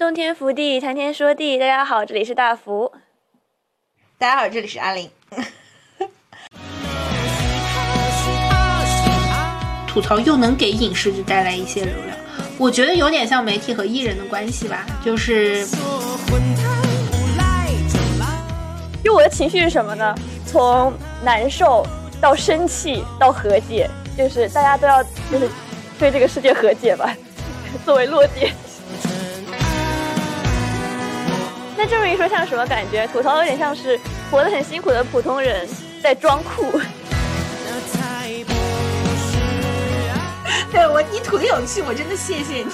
洞天福地，谈天说地。大家好，这里是大福。大家好，这里是阿林。吐槽又能给影视剧带来一些流量，我觉得有点像媒体和艺人的关系吧，就是。就我的情绪是什么呢？从难受到生气到和解，就是大家都要就是对这个世界和解吧，作为落点。那这么一说，像什么感觉？吐槽有点像是活得很辛苦的普通人在装酷。对我，你吐的有趣，我真的谢谢你。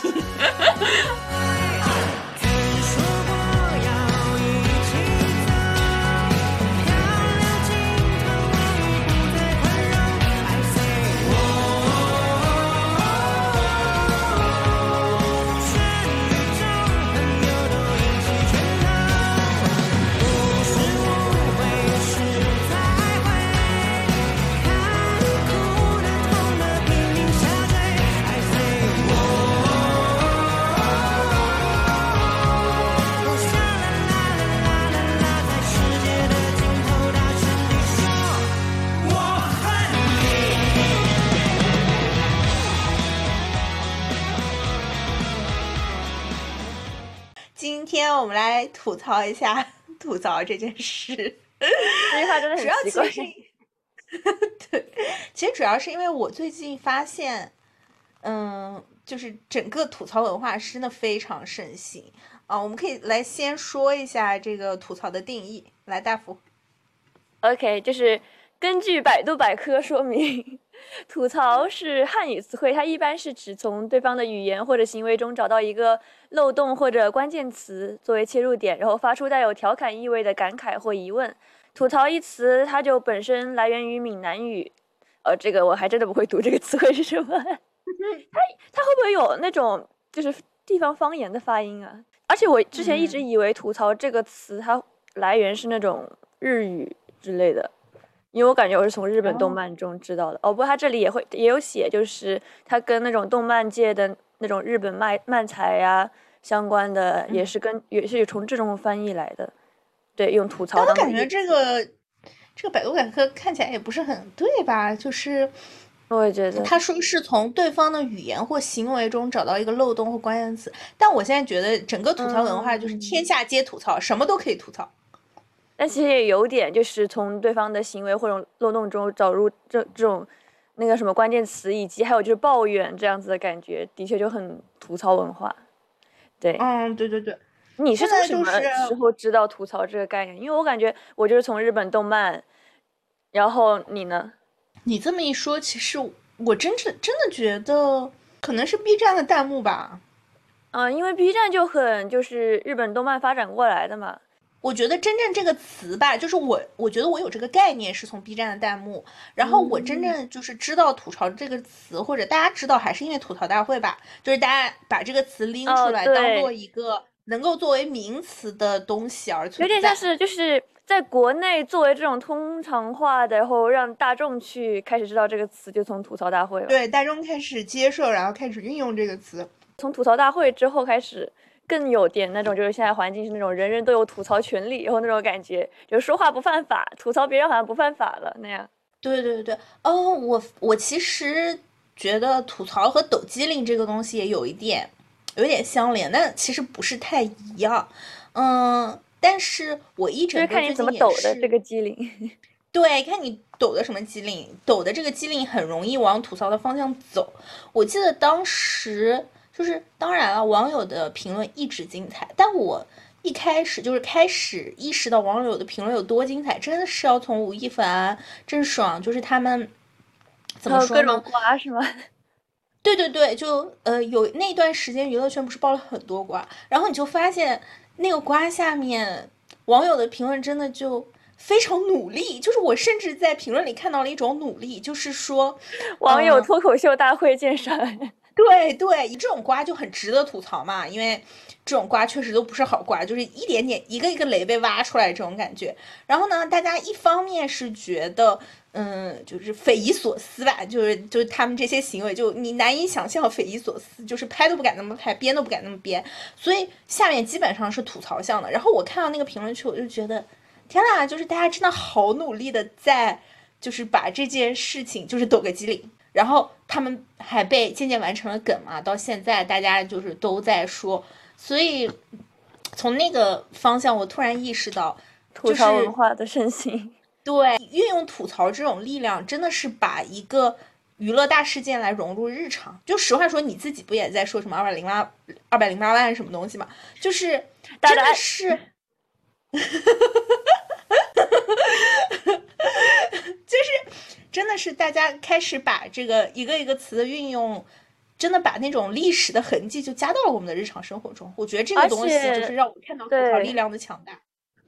我们来吐槽一下 吐槽这件事，这句话真的很奇怪。对，其实主要是因为我最近发现，嗯，就是整个吐槽文化真的非常盛行啊。我们可以来先说一下这个吐槽的定义。来，大福。OK，就是根据百度百科说明。吐槽是汉语词汇，它一般是指从对方的语言或者行为中找到一个漏洞或者关键词作为切入点，然后发出带有调侃意味的感慨或疑问。吐槽一词，它就本身来源于闽南语，呃，这个我还真的不会读这个词汇是什么。它它会不会有那种就是地方方言的发音啊？而且我之前一直以为吐槽这个词它来源是那种日语之类的。因为我感觉我是从日本动漫中知道的哦，不过它这里也会也有写，就是它跟那种动漫界的那种日本漫漫才呀相关的，也是跟也是从这种翻译来的。对，用吐槽。但我感觉这个这个百度百科看起来也不是很对吧？就是我也觉得他说是从对方的语言或行为中找到一个漏洞或关键词，但我现在觉得整个吐槽文化就是天下皆吐槽，什么都可以吐槽。但其实也有点，就是从对方的行为或者漏洞中找入这这种那个什么关键词，以及还有就是抱怨这样子的感觉，的确就很吐槽文化。对，嗯，对对对。你是从什么时候知道吐槽这个概念？因为我感觉我就是从日本动漫，然后你呢？你这么一说，其实我真正真的觉得可能是 B 站的弹幕吧。嗯，因为 B 站就很就是日本动漫发展过来的嘛。我觉得真正这个词吧，就是我，我觉得我有这个概念是从 B 站的弹幕，然后我真正就是知道吐槽这个词，或者大家知道还是因为吐槽大会吧，就是大家把这个词拎出来当做一个能够作为名词的东西而存在。有点像是就是在国内作为这种通常化的，然后让大众去开始知道这个词，就从吐槽大会了。对，大众开始接受，然后开始运用这个词，从吐槽大会之后开始。更有点那种，就是现在环境是那种人人都有吐槽权利，然后那种感觉，就是说话不犯法，吐槽别人好像不犯法了那样。对对对对，哦，我我其实觉得吐槽和抖机灵这个东西也有一点，有点相连，但其实不是太一样。嗯，但是我一直看你怎么抖的这个机灵。对，看你抖的什么机灵，抖的这个机灵很容易往吐槽的方向走。我记得当时。就是当然了，网友的评论一直精彩，但我一开始就是开始意识到网友的评论有多精彩，真的是要从吴亦凡、郑爽，就是他们怎么说各种瓜是吗？对对对，就呃有那段时间娱乐圈不是爆了很多瓜，然后你就发现那个瓜下面网友的评论真的就非常努力，就是我甚至在评论里看到了一种努力，就是说网友脱口秀大会鉴赏。对对，这种瓜就很值得吐槽嘛，因为这种瓜确实都不是好瓜，就是一点点一个一个雷被挖出来这种感觉。然后呢，大家一方面是觉得，嗯，就是匪夷所思吧，就是就是他们这些行为就你难以想象，匪夷所思，就是拍都不敢那么拍，编都不敢那么编。所以下面基本上是吐槽向的。然后我看到那个评论区，我就觉得，天呐，就是大家真的好努力的在，就是把这件事情就是抖个机灵。然后他们还被渐渐完成了梗嘛，到现在大家就是都在说，所以从那个方向，我突然意识到，吐槽文化的盛行，对，运用吐槽这种力量，真的是把一个娱乐大事件来融入日常。就实话说，你自己不也在说什么二百零八二百零八万什么东西嘛？就是真的是。就是真的是大家开始把这个一个一个词的运用，真的把那种历史的痕迹就加到了我们的日常生活中。我觉得这个东西就是让我看到吐槽力量的强大。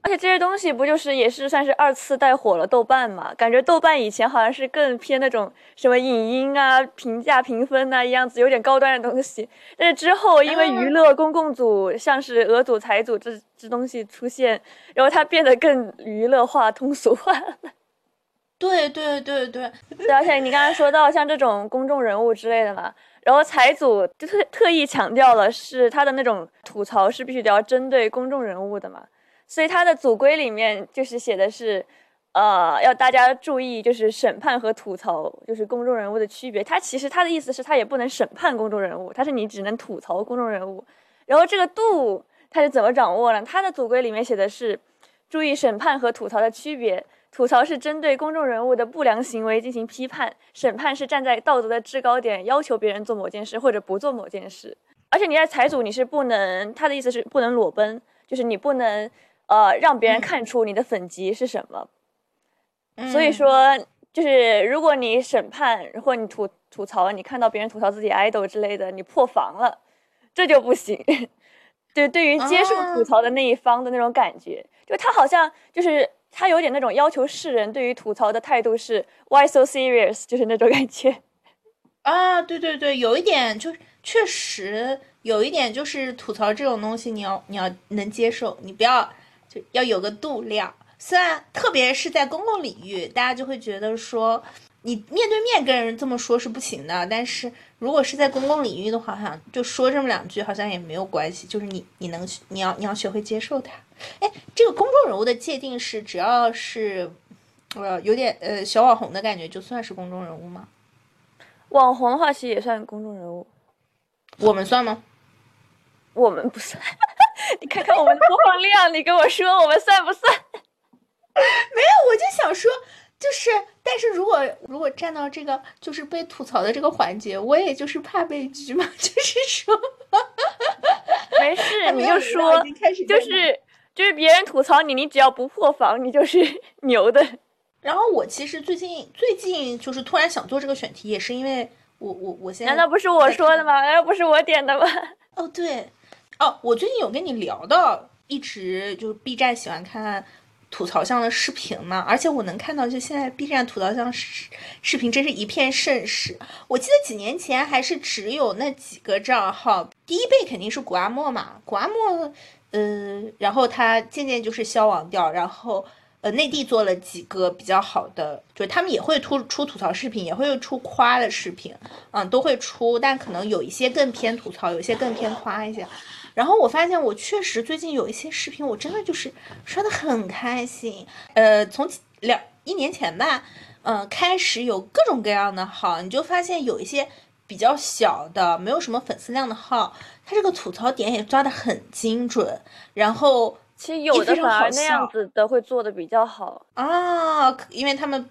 而且这些东西不就是也是算是二次带火了豆瓣嘛？感觉豆瓣以前好像是更偏那种什么影音啊、评价评分啊一样子，有点高端的东西。但是之后因为娱乐公共组，像是俄组、财组这这东西出现，然后它变得更娱乐化、通俗化了。对对对 对，而且你刚才说到像这种公众人物之类的嘛，然后财组就特特意强调了，是他的那种吐槽是必须得要针对公众人物的嘛，所以他的组规里面就是写的是，呃，要大家注意，就是审判和吐槽就是公众人物的区别。他其实他的意思是他也不能审判公众人物，他是你只能吐槽公众人物。然后这个度他是怎么掌握呢？他的组规里面写的是，注意审判和吐槽的区别。吐槽是针对公众人物的不良行为进行批判，审判是站在道德的制高点要求别人做某件事或者不做某件事。而且你在财组你是不能，他的意思是不能裸奔，就是你不能呃让别人看出你的粉级是什么。所以说，就是如果你审判或你吐吐槽，你看到别人吐槽自己 idol 之类的，你破防了，这就不行。对，对于接受吐槽的那一方的那种感觉，就他好像就是。他有点那种要求世人对于吐槽的态度是 Why so serious？就是那种感觉啊，对对对，有一点就确实有一点就是吐槽这种东西，你要你要能接受，你不要就要有个度量。虽然特别是在公共领域，大家就会觉得说你面对面跟人这么说是不行的，但是如果是在公共领域的话，好像就说这么两句好像也没有关系，就是你你能你要你要学会接受它。哎，这个公众人物的界定是，只要是，呃，有点呃小网红的感觉，就算是公众人物吗？网红的话，其实也算公众人物。我们算吗？我们不算。你看看我们播放量，你跟我说我们算不算？没有，我就想说，就是，但是如果如果站到这个就是被吐槽的这个环节，我也就是怕被举嘛，就是说，没事，你就说，就是。就是别人吐槽你，你只要不破防，你就是 牛的。然后我其实最近最近就是突然想做这个选题，也是因为我我我现在难道不是我说的吗？难道不是我点的吗？哦对，哦我最近有跟你聊到，一直就是 B 站喜欢看吐槽向的视频嘛，而且我能看到，就现在 B 站吐槽向视视频真是一片盛世。我记得几年前还是只有那几个账号，第一辈肯定是古阿莫嘛，古阿莫。嗯，然后他渐渐就是消亡掉，然后呃，内地做了几个比较好的，就他们也会出出吐槽视频，也会出夸的视频，嗯，都会出，但可能有一些更偏吐槽，有些更偏夸一些。然后我发现我确实最近有一些视频，我真的就是刷的很开心。呃，从两一年前吧，嗯，开始有各种各样的号，你就发现有一些。比较小的，没有什么粉丝量的号，他这个吐槽点也抓的很精准，然后其实有的反而那样子的会做的比较好啊，因为他们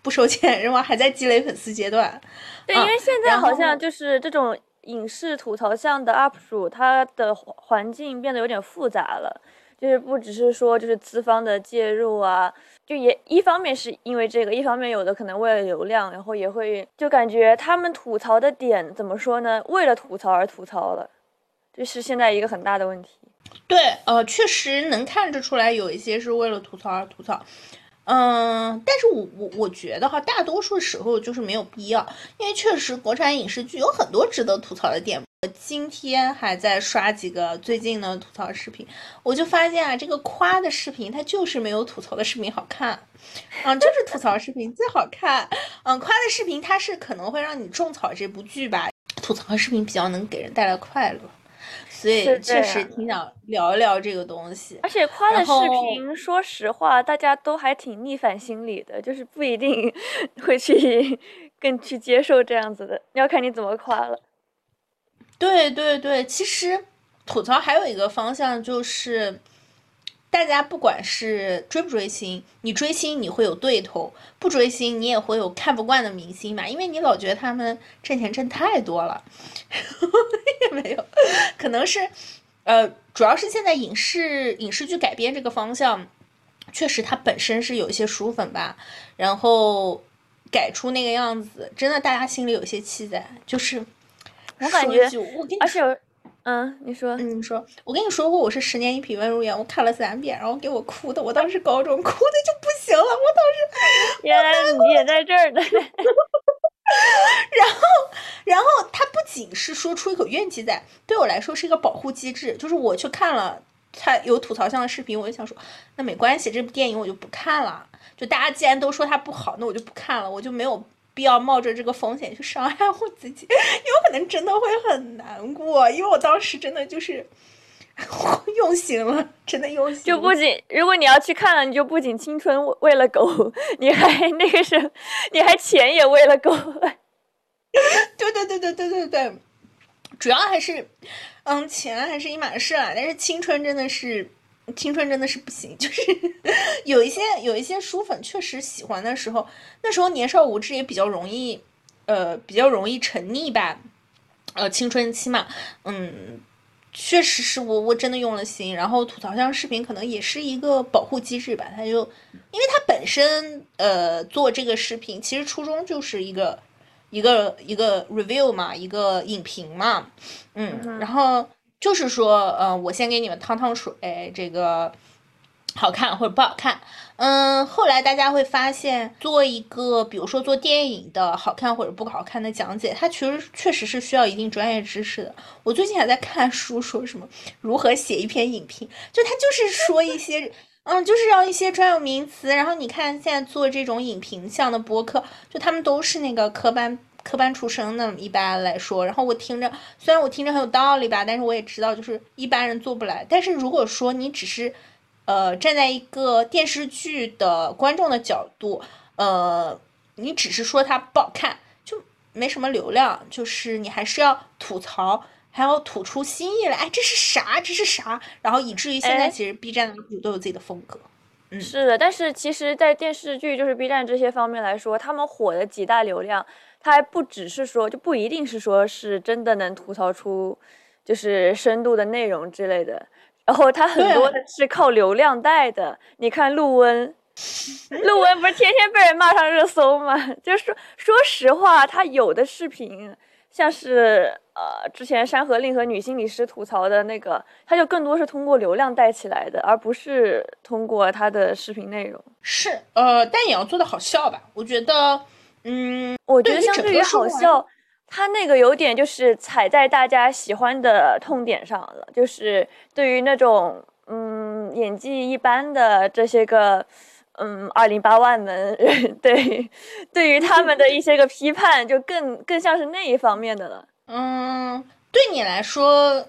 不收钱，然后？还在积累粉丝阶段。对，因为现在好像就是这种影视吐槽向的 UP 主，他的环境变得有点复杂了，就是不只是说就是资方的介入啊。就也一方面是因为这个，一方面有的可能为了流量，然后也会就感觉他们吐槽的点怎么说呢？为了吐槽而吐槽了，这是现在一个很大的问题。对，呃，确实能看得出来有一些是为了吐槽而吐槽。嗯，但是我我我觉得哈，大多数时候就是没有必要，因为确实国产影视剧有很多值得吐槽的点。我今天还在刷几个最近的吐槽视频，我就发现啊，这个夸的视频它就是没有吐槽的视频好看，嗯，就是吐槽视频最好看，嗯，夸的视频它是可能会让你种草这部剧吧，吐槽的视频比较能给人带来快乐。所以确实挺想聊一聊这个东西，而且夸的视频，说实话，大家都还挺逆反心理的，就是不一定 会去更去接受这样子的，要看你怎么夸了。对对对，其实吐槽还有一个方向就是。大家不管是追不追星，你追星你会有对头，不追星你也会有看不惯的明星嘛，因为你老觉得他们挣钱挣太多了，也没有，可能是，呃，主要是现在影视影视剧改编这个方向，确实它本身是有一些书粉吧，然后改出那个样子，真的大家心里有些气在，就是我感觉，而且。嗯，你说，你说，我跟你说过，我是十年一品温如言，我看了三遍，然后给我哭的，我当时高中哭的就不行了，我当时，原来你也在这儿呢。然后，然后他不仅是说出一口怨气在，对我来说是一个保护机制，就是我去看了他有吐槽向的视频，我就想说，那没关系，这部电影我就不看了，就大家既然都说它不好，那我就不看了，我就没有。必要冒着这个风险去伤害我自己，有可能真的会很难过，因为我当时真的就是 用心了，真的用心。就不仅如果你要去看了，你就不仅青春喂了狗，你还那个是，你还钱也喂了狗。对对对对对对对，主要还是，嗯，钱还是一码事啊，但是青春真的是。青春真的是不行，就是 有一些有一些书粉确实喜欢的时候，那时候年少无知也比较容易，呃，比较容易沉溺吧，呃，青春期嘛，嗯，确实是我我真的用了心，然后吐槽向视频可能也是一个保护机制吧，他就因为他本身呃做这个视频其实初衷就是一个一个一个 review 嘛，一个影评嘛，嗯，然后。就是说，呃，我先给你们趟趟水，这个好看或者不好看，嗯，后来大家会发现，做一个，比如说做电影的好看或者不好看的讲解，它其实确实是需要一定专业知识的。我最近还在看书，说什么如何写一篇影评，就他就是说一些，嗯，就是要一些专有名词。然后你看现在做这种影评向的播客，就他们都是那个科班。科班出身的，一般来说，然后我听着，虽然我听着很有道理吧，但是我也知道，就是一般人做不来。但是如果说你只是，呃，站在一个电视剧的观众的角度，呃，你只是说它不好看，就没什么流量，就是你还是要吐槽，还要吐出新意来。哎，这是啥？这是啥？然后以至于现在其实 B 站的主都有自己的风格。嗯，是的，但是其实，在电视剧就是 B 站这些方面来说，他们火的几大流量。它还不只是说，就不一定是说是真的能吐槽出，就是深度的内容之类的。然后它很多的是靠流量带的。你看陆温，陆温不是天天被人骂上热搜吗？就是说，说实话，他有的视频，像是呃之前《山河令》和女心理师吐槽的那个，他就更多是通过流量带起来的，而不是通过他的视频内容。是，呃，但也要做的好笑吧？我觉得。嗯，我觉得相对于好笑，他那个有点就是踩在大家喜欢的痛点上了，就是对于那种嗯演技一般的这些个嗯二零八万们，对，对于他们的一些个批判，就更更像是那一方面的了。嗯，对你来说，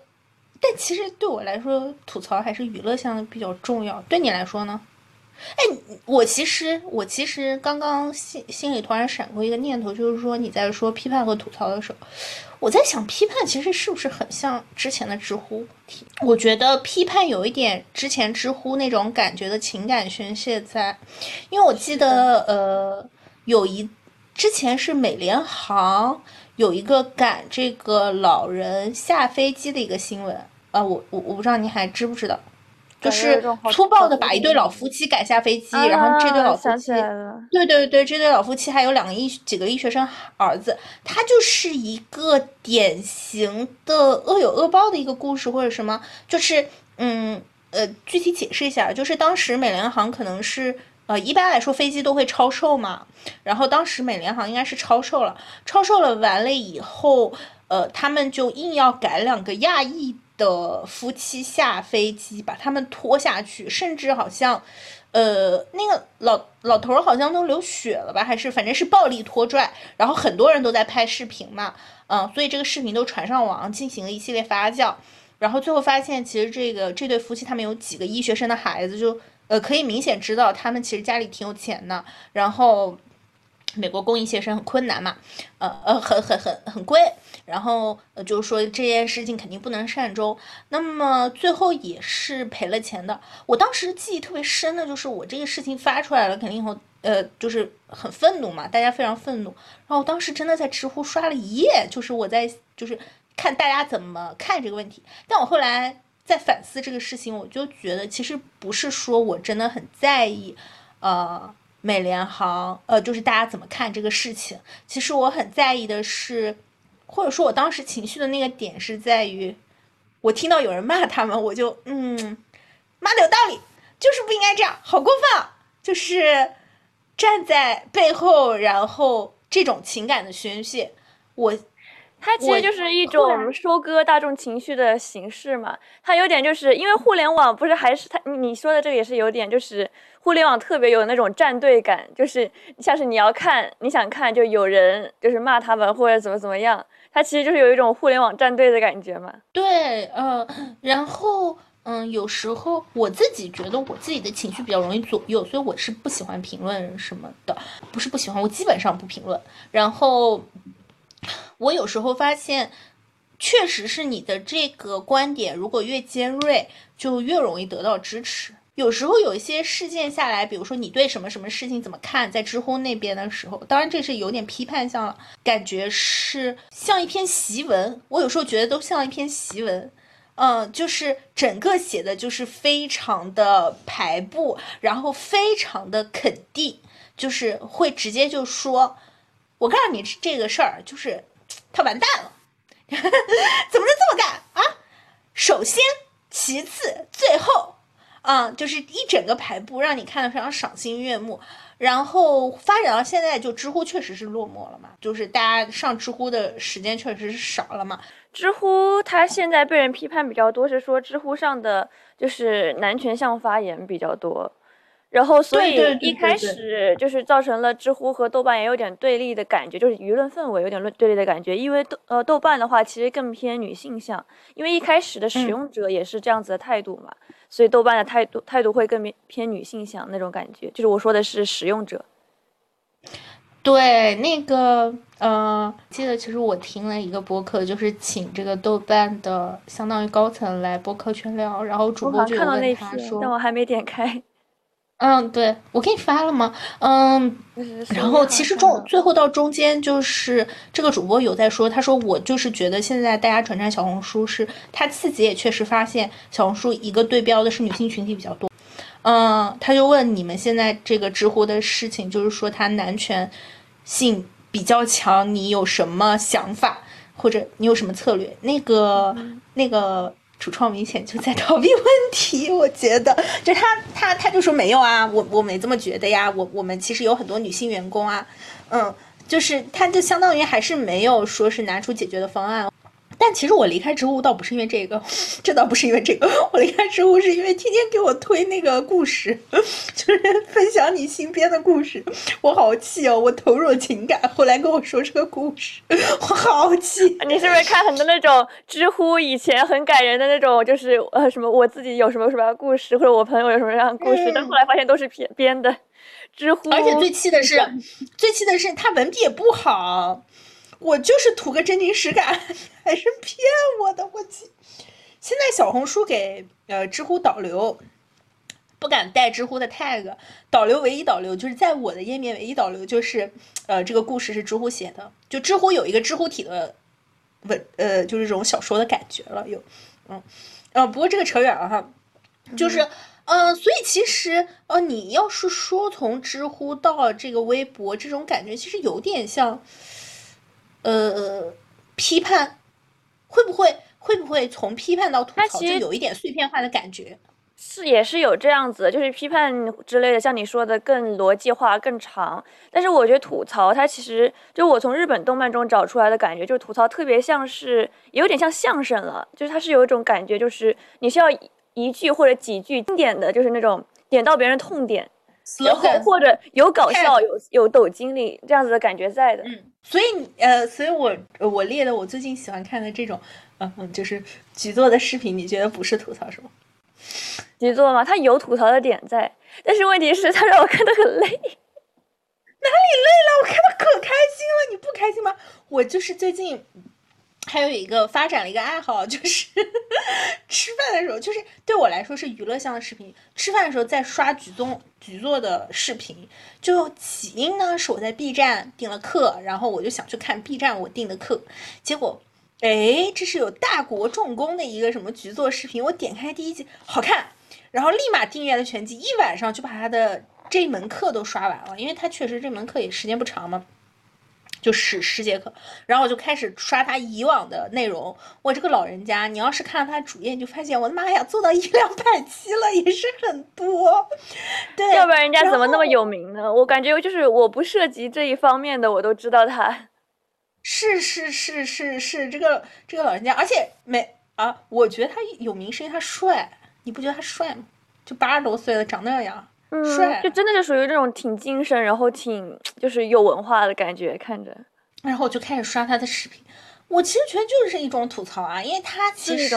但其实对我来说，吐槽还是娱乐向的比较重要。对你来说呢？哎，我其实我其实刚刚心心里突然闪过一个念头，就是说你在说批判和吐槽的时候，我在想批判其实是不是很像之前的知乎？我觉得批判有一点之前知乎那种感觉的情感宣泄在，因为我记得呃有一之前是美联航有一个赶这个老人下飞机的一个新闻啊，我我我不知道你还知不知道。就是粗暴的把一对老夫妻赶下飞机，然后这对老夫妻，对对对，这对老夫妻还有两个医几个医学生儿子，他就是一个典型的恶有恶报的一个故事，或者什么，就是嗯呃，具体解释一下，就是当时美联航可能是呃，一般来说飞机都会超售嘛，然后当时美联航应该是超售了，超售了完了以后，呃，他们就硬要赶两个亚裔的夫妻下飞机，把他们拖下去，甚至好像，呃，那个老老头儿好像都流血了吧，还是反正是暴力拖拽，然后很多人都在拍视频嘛，嗯，所以这个视频都传上网，进行了一系列发酵，然后最后发现其实这个这对夫妻他们有几个医学生的孩子就。呃，可以明显知道他们其实家里挺有钱的，然后美国公益协生很困难嘛，呃呃，很很很很贵，然后呃就是说这件事情肯定不能善终，那么最后也是赔了钱的。我当时记忆特别深的就是我这个事情发出来了，肯定以后呃就是很愤怒嘛，大家非常愤怒，然后我当时真的在知乎刷了一夜，就是我在就是看大家怎么看这个问题，但我后来。在反思这个事情，我就觉得其实不是说我真的很在意，呃，美联航，呃，就是大家怎么看这个事情。其实我很在意的是，或者说我当时情绪的那个点是在于，我听到有人骂他们，我就嗯，骂的有道理，就是不应该这样，好过分啊！就是站在背后，然后这种情感的宣泄，我。它其实就是一种收割大众情绪的形式嘛。它有点就是因为互联网不是还是它你说的这个也是有点就是互联网特别有那种战队感，就是像是你要看你想看就有人就是骂他们或者怎么怎么样，它其实就是有一种互联网战队的感觉嘛。对，呃，然后嗯，有时候我自己觉得我自己的情绪比较容易左右，所以我是不喜欢评论什么的，不是不喜欢，我基本上不评论。然后。我有时候发现，确实是你的这个观点，如果越尖锐，就越容易得到支持。有时候有一些事件下来，比如说你对什么什么事情怎么看，在知乎那边的时候，当然这是有点批判性了，感觉是像一篇檄文。我有时候觉得都像一篇檄文，嗯，就是整个写的就是非常的排布，然后非常的肯定，就是会直接就说。我告诉你这个事儿，就是他完蛋了，怎么能这么干啊？首先，其次，最后，嗯，就是一整个排布让你看得非常赏心悦目。然后发展到现在，就知乎确实是落寞了嘛，就是大家上知乎的时间确实是少了嘛。知乎它现在被人批判比较多，是说知乎上的就是男权向发言比较多。然后，所以一开始就是造成了知乎和豆瓣也有点对立的感觉，就是舆论氛围有点论对立的感觉。因为豆呃豆瓣的话，其实更偏女性向，因为一开始的使用者也是这样子的态度嘛，所以豆瓣的态度态度会更偏偏女性向那种感觉。就是我说的是使用者。对，那个呃，记得其实我听了一个播客，就是请这个豆瓣的相当于高层来播客全聊，然后主播就问他说，但我还没点开。嗯，对我给你发了吗？嗯，然后其实中最后到中间就是这个主播有在说，他说我就是觉得现在大家转战小红书是，他自己也确实发现小红书一个对标的是女性群体比较多。嗯，他就问你们现在这个知乎的事情，就是说他男权性比较强，你有什么想法或者你有什么策略？那个那个。主创明显就在逃避问题，我觉得，就他他他就说没有啊，我我没这么觉得呀，我我们其实有很多女性员工啊，嗯，就是他就相当于还是没有说是拿出解决的方案。但其实我离开知乎倒不是因为这个，这倒不是因为这个，我离开知乎是因为天天给我推那个故事，就是分享你新编的故事，我好气哦，我投入情感，后来跟我说这个故事，我好气。你是不是看很多那种知乎以前很感人的那种，就是呃什么我自己有什么什么故事，或者我朋友有什么样的故事，但后来发现都是编编的。知乎，而且最气的是，最气的是他文笔也不好。我就是图个真情实感，还是骗我的？我去！现在小红书给呃知乎导流，不敢带知乎的 tag，导流唯一导流就是在我的页面唯一导流就是呃这个故事是知乎写的，就知乎有一个知乎体的文呃就是这种小说的感觉了，有嗯呃不过这个扯远了哈，就是嗯所以其实呃你要是说从知乎到这个微博这种感觉，其实有点像。呃，批判会不会会不会从批判到吐槽就有一点碎片化的感觉？是也是有这样子，就是批判之类的，像你说的更逻辑化、更长。但是我觉得吐槽它其实就我从日本动漫中找出来的感觉，就是吐槽特别像是有点像相声了，就是它是有一种感觉，就是你需要一句或者几句经典的就是那种点到别人痛点，然后或者有搞笑、有有抖精灵这样子的感觉在的。嗯，所以呃，所以我我列的我最近喜欢看的这种，嗯嗯，就是局座的视频，你觉得不是吐槽是吗？局座吗？他有吐槽的点在，但是问题是，他让我看的很累。哪里累了？我看的可开心了，你不开心吗？我就是最近还有一个发展了一个爱好，就是 吃饭的时候，就是对我来说是娱乐向的视频。吃饭的时候在刷局座局座的视频，就起因呢是我在 B 站订了课，然后我就想去看 B 站我订的课，结果。哎，这是有大国重工的一个什么局座视频，我点开第一集，好看，然后立马订阅了全集，一晚上就把他的这门课都刷完了，因为他确实这门课也时间不长嘛，就十十节课，然后我就开始刷他以往的内容。我这个老人家，你要是看他主页，你就发现我的妈呀，做到一两百期了，也是很多。对，要不然人家怎么那么有名呢？我感觉就是我不涉及这一方面的，我都知道他。是是是是是这个这个老人家，而且没啊，我觉得他有名是因为他帅，你不觉得他帅吗？就八十多岁了，长那样，帅，就真的是属于这种挺精神，然后挺 就是有文化的感觉，看着。然后我就开始刷他的视频。我其实觉得就是一种吐槽啊，因为他其实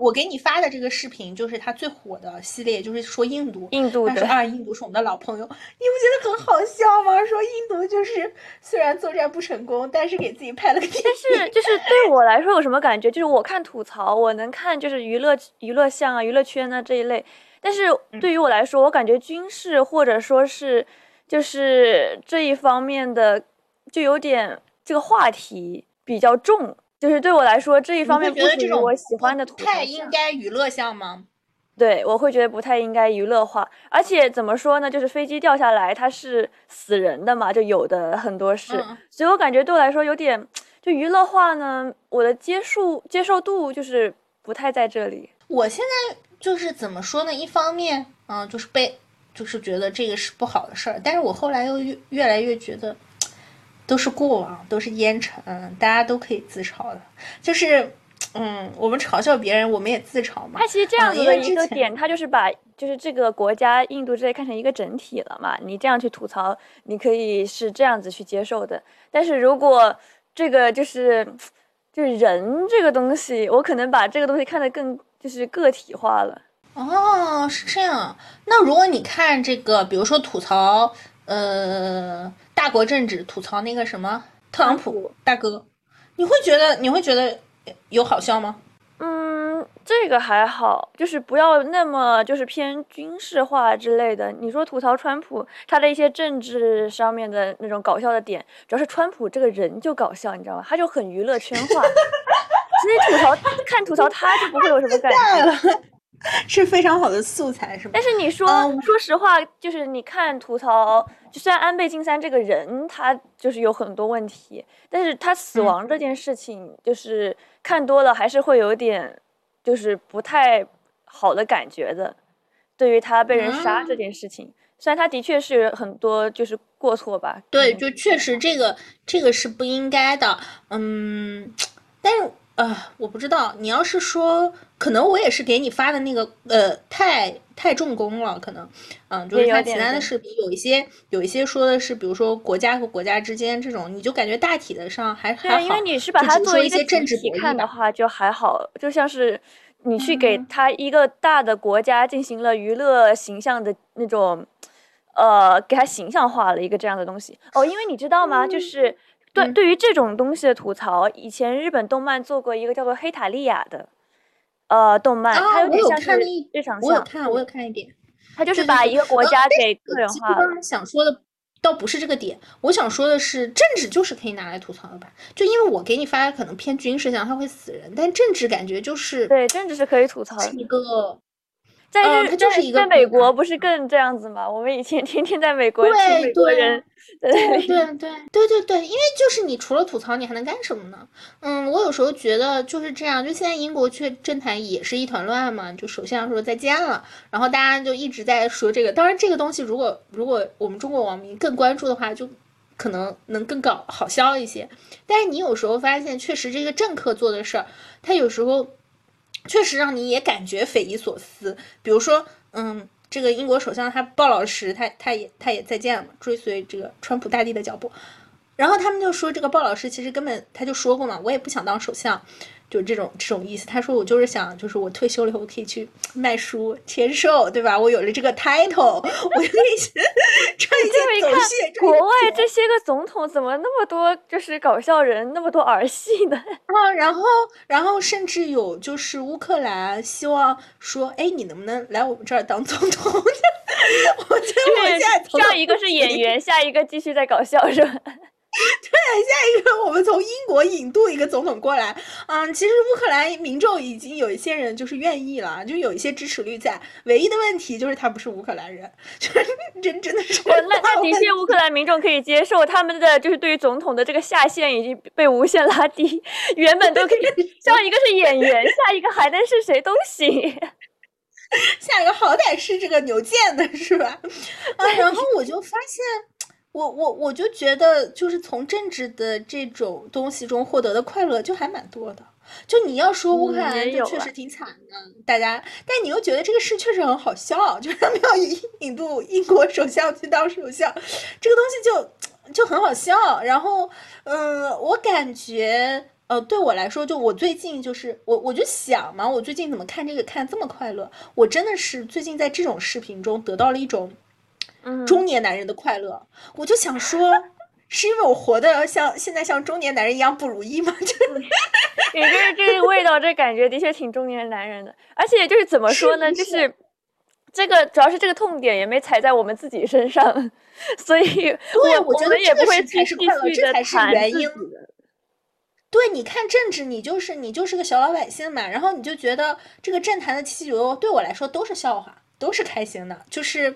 我给你发的这个视频就是他最火的系列，就是说印度，印度的啊，印度是我们的老朋友，你不觉得很好笑吗？说印度就是虽然作战不成功，但是给自己拍了个电视。但是就是对我来说有什么感觉？就是我看吐槽，我能看就是娱乐娱乐项啊、娱乐圈啊这一类，但是对于我来说，我感觉军事或者说是就是这一方面的就有点这个话题。比较重，就是对我来说这一方面不属于我喜欢的。太应该娱乐项吗？对，我会觉得不太应该娱乐化。而且怎么说呢？就是飞机掉下来，它是死人的嘛，就有的很多是，所以我感觉对我来说有点就娱乐化呢。我的接受接受度就是不太在这里。我现在就是怎么说呢？一方面，嗯，就是被就是觉得这个是不好的事儿，但是我后来又越越来越觉得。都是过往，都是烟尘，大家都可以自嘲的。就是，嗯，我们嘲笑别人，我们也自嘲嘛。他其实这样子的一个点，他就是把就是这个国家印度之类看成一个整体了嘛。你这样去吐槽，你可以是这样子去接受的。但是如果这个就是就是人这个东西，我可能把这个东西看得更就是个体化了。哦，是这样。那如果你看这个，比如说吐槽，呃。大国政治吐槽那个什么特朗普大哥，你会觉得你会觉得有好笑吗？嗯，这个还好，就是不要那么就是偏军事化之类的。你说吐槽川普他的一些政治上面的那种搞笑的点，主要是川普这个人就搞笑，你知道吗？他就很娱乐圈化，所以吐槽看吐槽他就不会有什么感觉。是非常好的素材，是吗？但是你说，说实话，就是你看吐槽，就虽然安倍晋三这个人他就是有很多问题，但是他死亡这件事情，就是看多了还是会有点，就是不太好的感觉的。对于他被人杀这件事情，虽然他的确是很多就是过错吧。对，就确实这个这个是不应该的。嗯，但是。啊，我不知道。你要是说，可能我也是给你发的那个，呃，太太重工了，可能，嗯，就是他其他的视频有一些有一些说的是，比如说国家和国家之间这种，你就感觉大体的上还还好。因为你是把它作为一些政治看的话，就还好，就像是你去给他一个大的国家进行了娱乐形象的那种，呃，给他形象化了一个这样的东西。哦，因为你知道吗？就是。对，对于这种东西的吐槽，以前日本动漫做过一个叫做《黑塔利亚》的，呃，动漫，它有点像是日常我有看，我有看一点。它就是把一个国家给个人化。刚刚想说的倒不是这个点，我想说的是，政治就是可以拿来吐槽的吧？就因为我给你发的可能偏军事向，它会死人，但政治感觉就是对政治是可以吐槽的一个。在嗯他就是一个在美国不是更这样子吗？我们以前天天在美国对听美国对人在那里对对对对对对，因为就是你除了吐槽，你还能干什么呢？嗯，我有时候觉得就是这样，就现在英国却政坛也是一团乱嘛，就首相说再见了，然后大家就一直在说这个。当然，这个东西如果如果我们中国网民更关注的话，就可能能更搞好笑一些。但是你有时候发现，确实这个政客做的事儿，他有时候确实让你也感觉匪夷所思。比如说，嗯，这个英国首相他鲍老师，他他也他也再见了，追随这个川普大帝的脚步。然后他们就说，这个鲍老师其实根本他就说过嘛，我也不想当首相，就这种这种意思。他说我就是想，就是我退休了以后可以去卖书签售，对吧？我有了这个 title，我就可以 穿一这么一看件走穴，国外这些个总统怎么那么多就是搞笑人，那么多儿戏呢？啊，然后，然后甚至有就是乌克兰希望说，哎，你能不能来我们这儿当总统？我觉得我现在上一个是演员，下一个继续在搞笑是吧？下一个我们从英国引渡一个总统过来，嗯，其实乌克兰民众已经有一些人就是愿意了，就有一些支持率在。唯一的问题就是他不是乌克兰人，就是真真的是哦那那的确，乌克兰民众可以接受他们的就是对于总统的这个下限已经被无限拉低，原本都可以上一个是演员，下一个还能是谁都行。下一个好歹是这个牛剑的是吧？啊，然后我就发现，我我我就觉得，就是从政治的这种东西中获得的快乐就还蛮多的。就你要说乌克嗯兰，确实挺惨的，大家，但你又觉得这个事确实很好笑，就是他们要引 引渡英国首相去当首相，这个东西就就很好笑。然后，嗯，我感觉。呃，对我来说，就我最近就是我，我就想嘛，我最近怎么看这个看这么快乐？我真的是最近在这种视频中得到了一种嗯，中年男人的快乐。我就想说，是因为我活的像现在像中年男人一样不如意吗？就是这这个味道，这感觉的确挺中年男人的。而且就是怎么说呢，是就是是这个主要是这个痛点也没踩在我们自己身上，所以对我我觉得们也不会继续才是快乐这才是原因。对，你看政治，你就是你就是个小老百姓嘛，然后你就觉得这个政坛的七九六对我来说都是笑话，都是开心的，就是，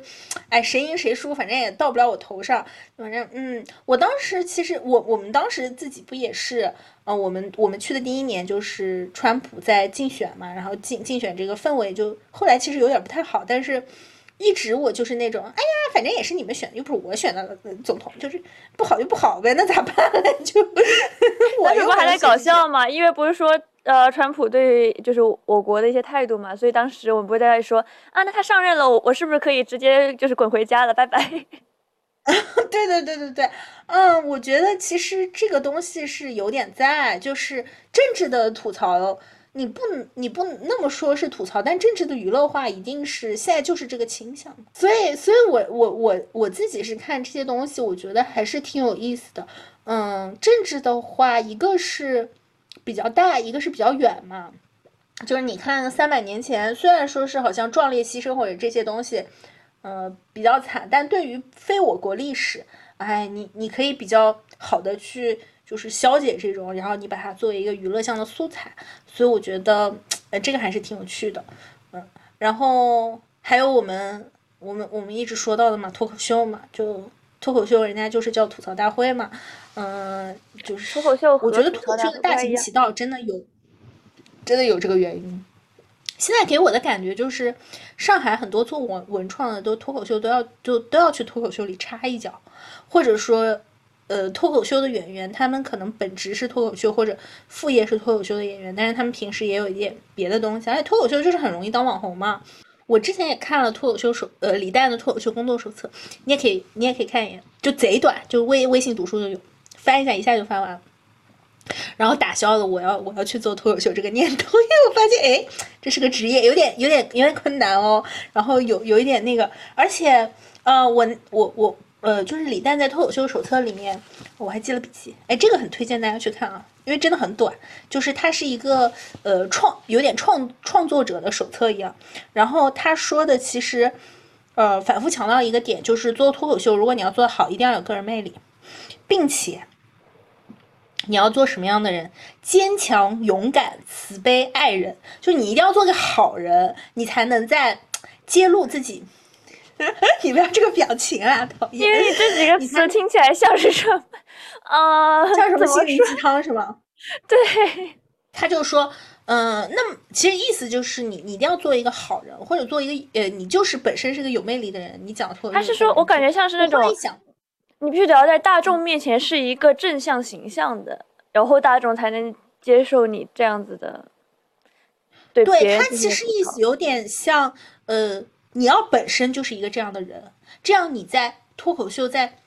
哎，谁赢谁输，反正也到不了我头上，反正嗯，我当时其实我我们当时自己不也是，呃，我们我们去的第一年就是川普在竞选嘛，然后竞竞选这个氛围就后来其实有点不太好，但是。一直我就是那种，哎呀，反正也是你们选，又不是我选的呃总统，就是不好就不好呗，那咋办？就我那这又不还在搞笑吗？因为不是说呃，川普对就是我国的一些态度嘛，所以当时我们不会在那里说啊，那他上任了，我我是不是可以直接就是滚回家了，拜拜？对对对对对，嗯，我觉得其实这个东西是有点在，就是政治的吐槽，你不你不那么说是吐槽，但政治的娱乐化一定是现在就是这个倾向，所以所以我我我我自己是看这些东西，我觉得还是挺有意思的。嗯，政治的话，一个是比较大，一个是比较远嘛。就是你看三百年前，虽然说是好像壮烈牺牲或者这些东西，呃，比较惨，但对于非我国历史，哎，你你可以比较好的去就是消解这种，然后你把它作为一个娱乐向的素材，所以我觉得，呃，这个还是挺有趣的，嗯，然后还有我们我们我们一直说到的嘛，脱口秀嘛，就脱口秀人家就是叫吐槽大会嘛，嗯、就是脱口秀我觉得脱口秀的大行其道真的有，真的有这个原因。现在给我的感觉就是，上海很多做文文创的都脱口秀都要就都要去脱口秀里插一脚，或者说，呃，脱口秀的演员他们可能本职是脱口秀或者副业是脱口秀的演员，但是他们平时也有一点别的东西，而且脱口秀就是很容易当网红嘛。我之前也看了脱口秀手，呃，李诞的脱口秀工作手册，你也可以，你也可以看一眼，就贼短，就微微信读书就有，翻一下一下就翻完了。然后打消了我要我要去做脱口秀这个念头，因为我发现哎，这是个职业，有点有点有点困难哦。然后有有一点那个，而且呃，我我我呃，就是李诞在脱口秀手册里面，我还记了笔记，哎，这个很推荐大家去看啊，因为真的很短，就是它是一个呃创有点创创作者的手册一样。然后他说的其实呃反复强调一个点，就是做脱口秀，如果你要做得好，一定要有个人魅力，并且。你要做什么样的人？坚强、勇敢、慈悲、爱人，就你一定要做个好人，你才能在揭露自己。你不要这个表情啊，讨厌！因为你这几个词听起来像是什么？啊，像什么心灵鸡汤是吗？对，他就说，嗯、那么其实意思就是你你一定要做一个好人，或者做一个呃，你就是本身是个有魅力的人，你讲错了。他是说我感觉像是那种你必须得要在大众面前是一个正向形象的，然后大众才能接受你这样子的。对对他其实意思有点像，呃，你要本身就是一个这样的人，这样你在脱口秀在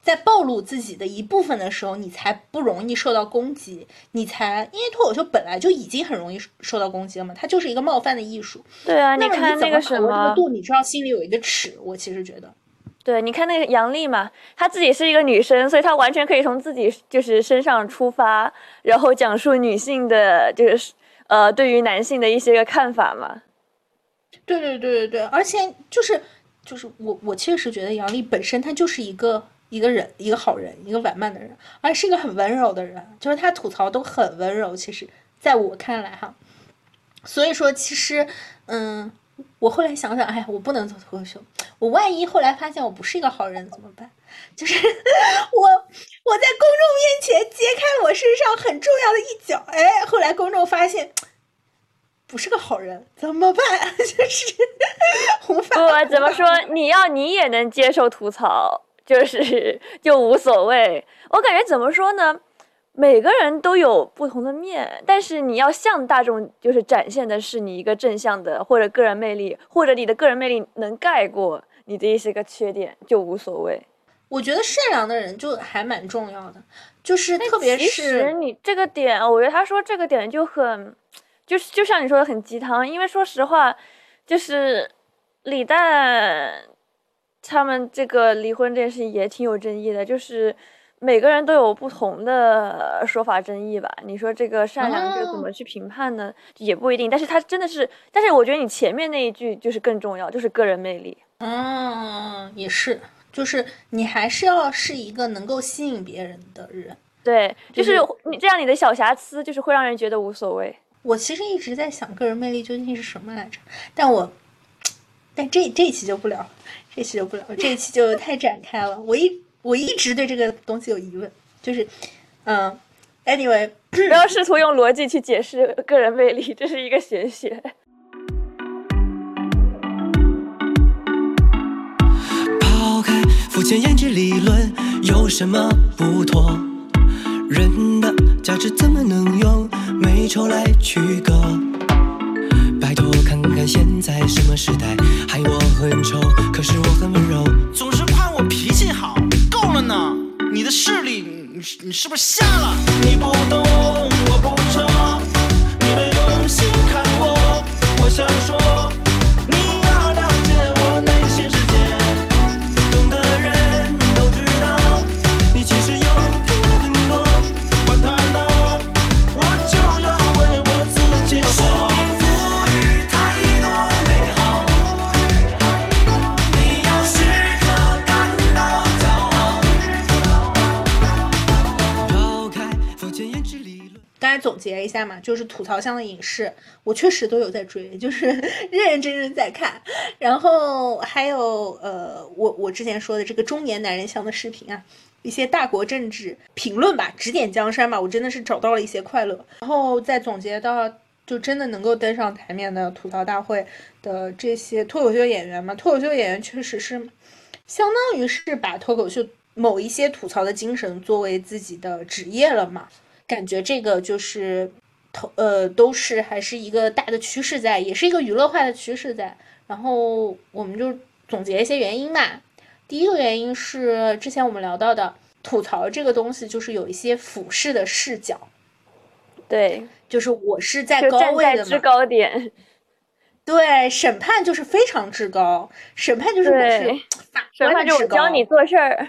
在暴露自己的一部分的时候，你才不容易受到攻击，你才因为脱口秀本来就已经很容易受到攻击了嘛，它就是一个冒犯的艺术。对啊，那么看怎么把那个什么，握这个度，你知道心里有一个尺。我其实觉得，对，你看那个杨笠嘛，她自己是一个女生，所以她完全可以从自己就是身上出发，然后讲述女性的，就是呃对于男性的一些个看法嘛。对对对对对，而且就是就是我我确实觉得杨笠本身她就是一个一个人，一个好人，一个完满的人，而且是一个很温柔的人，就是她吐槽都很温柔。其实在我看来哈，所以说其实嗯，我后来想想，哎呀，我不能做脱口秀，我万一后来发现我不是一个好人怎么办？就是 我我在公众面前揭开我身上很重要的一角，哎，后来公众发现。不是个好人，怎么办？就是 无法。不，怎么说？你要你也能接受吐槽，就是就无所谓。我感觉怎么说呢？每个人都有不同的面，但是你要向大众就是展现的是你一个正向的或者个人魅力，或者你的个人魅力能盖过你的一些个缺点，就无所谓。我觉得善良的人就还蛮重要的，就是特别其实是你这个点，我觉得他说这个点就很，就是就像你说的很鸡汤，因为说实话，就是李诞他们这个离婚这件事情也挺有争议的，就是每个人都有不同的说法争议吧。你说这个善良这个怎么去评判呢？也不一定，但是他真的是，但是我觉得你前面那一句就是更重要，就是个人魅力。嗯，也是，就是你还是要是一个能够吸引别人的人。对，就就是是你这样，你的小瑕疵就是会让人觉得无所谓。我其实一直在想个人魅力究竟是什么来着，但我，但这这一期就不聊，这一期就不聊，这一期就太展开了。我一我一直对这个东西有疑问，就是，嗯，anyway，不要试图用逻辑去解释个人魅力，这是一个玄学。抛开肤浅颜值理论，有什么不妥？人的价值怎么能用美丑来区隔？拜托看看现在什么时代，害我很丑，可是我很温柔。总是夸我脾气好，够了呢！你的视力，你你是不是瞎了？你不懂，我不错，你没用心看我，我想说，总结一下嘛，就是吐槽向的影视，我确实都有在追，就是 认认真真在看。然后还有呃，我我之前说的这个中年男人向的视频啊，一些大国政治评论吧，指点江山吧，我真的是找到了一些快乐。然后再总结到，就真的能够登上台面的吐槽大会的这些脱口秀演员嘛，脱口秀演员确实是相当于是把脱口秀某一些吐槽的精神作为自己的职业了嘛。感觉这个就是投呃都是还是一个大的趋势在，也是一个娱乐化的趋势在。然后我们就总结一些原因吧。第一个原因是之前我们聊到的吐槽这个东西，就是有一些俯视的视角，对，就是我是在就高位的嘛。高点。对，审判就是非常至高，审判就是我是对法审判就我官的至高。教你做事儿。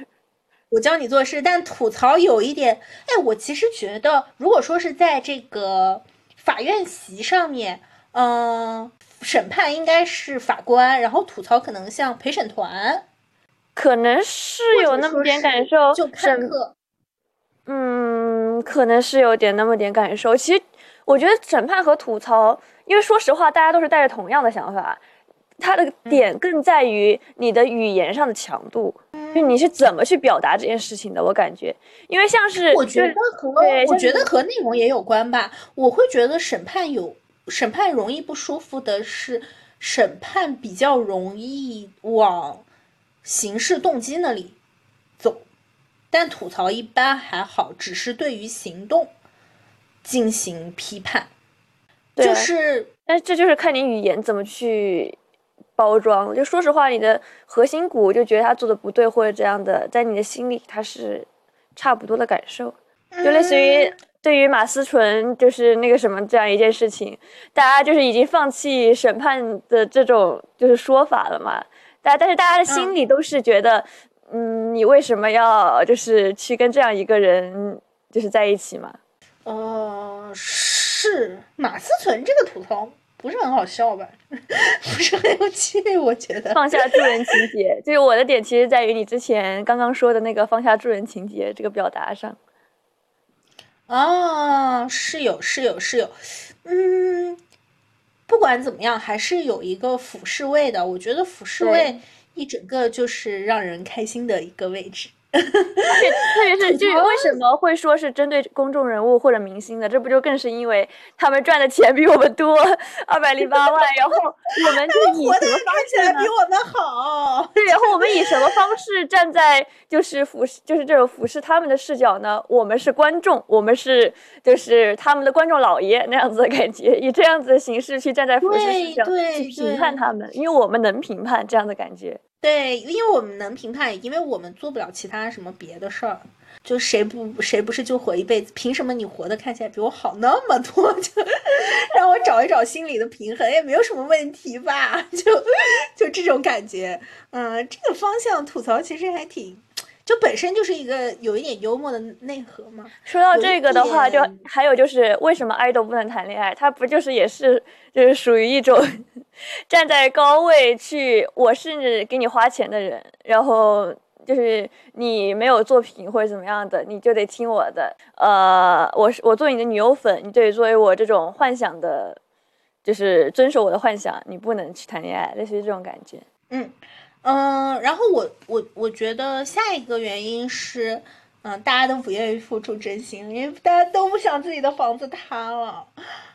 我教你做事，但吐槽有一点，哎，我其实觉得，如果说是在这个法院席上面，嗯、审判应该是法官，然后吐槽可能像陪审团，可能是有那么点感受，就看客。嗯，可能是有点那么点感受。其实我觉得审判和吐槽，因为说实话，大家都是带着同样的想法，它的点更在于你的语言上的强度，就你是怎么去表达这件事情的。我感觉，因为像是我觉得和我觉得和内容也有关吧。我会觉得审判有审判容易不舒服的是，审判比较容易往刑事动机那里走，但吐槽一般还好，只是对于行动进行批判，就是但是这就是看你语言怎么去包装。就说实话，你的核心骨就觉得他做的不对或者这样的，在你的心里他是差不多的感受，就类似于嗯对于马思纯就是那个什么这样一件事情，大家就是已经放弃审判的这种就是说法了嘛。但但是大家的心里都是觉得，嗯，你为什么要就是去跟这样一个人就是在一起嘛？呃，是马思纯这个吐槽不是很好笑吧？不是很有趣，我觉得。放下助人情节，就是我的点，其实在于你之前刚刚说的那个放下助人情节这个表达上。啊，是有是有是有，嗯，不管怎么样，还是有一个俯视位的。我觉得俯视位一整个就是让人开心的一个位置。特别特别是，就是为什么会说是针对公众人物或者明星的？这不就更是因为他们赚的钱比我们多二百零八万，然后我们就以什么方式来比？我们好。对，然后我们以什么方式站在就是俯视，就是这种俯视他们的视角呢？我们是观众，我们是就是他们的观众老爷那样子的感觉，以这样子的形式去站在俯视视角对去评判他们，因为我们能评判这样的感觉。对，因为我们能评判，因为我们做不了其他什么别的事儿。就谁不谁不是就活一辈子？凭什么你活的看起来比我好那么多？就让我找一找心理的平衡，也没有什么问题吧？就就这种感觉，嗯，这个方向吐槽其实还挺，就本身就是一个有一点幽默的内核嘛。说到这个的话，就还有就是为什么爱豆不能谈恋爱？他不就是也是就是属于一种 站在高位去，我是给你花钱的人，然后就是你没有作品或者怎么样的，你就得听我的。呃，我是我做你的女友粉，你得作为我这种幻想的，就是遵守我的幻想，你不能去谈恋爱，类似于这种感觉。嗯嗯，然后我我我觉得下一个原因是，嗯，大家都不愿意付出真心，因为大家都不想自己的房子塌了。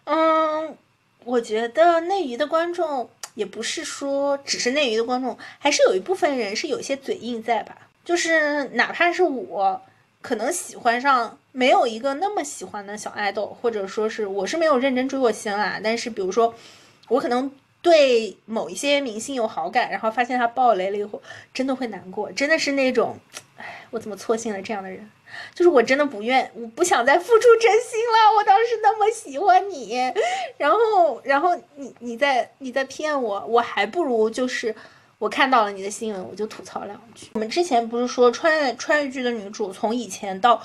嗯，我觉得内娱的观众也不是说只是内娱的观众，还是有一部分人是有些嘴硬在吧？就是哪怕是我，可能喜欢上没有一个那么喜欢的小爱豆，或者说是我是没有认真追过星啦，但是比如说我可能对某一些明星有好感，然后发现他爆雷了以后，真的会难过，真的是那种，哎，我怎么错信了这样的人？就是我真的不愿，我不想再付出真心了。我当时那么喜欢你，然后，然后你你在你在骗我，我还不如就是我看到了你的新闻，我就吐槽两句。我们之前不是说穿越穿越剧的女主从以前到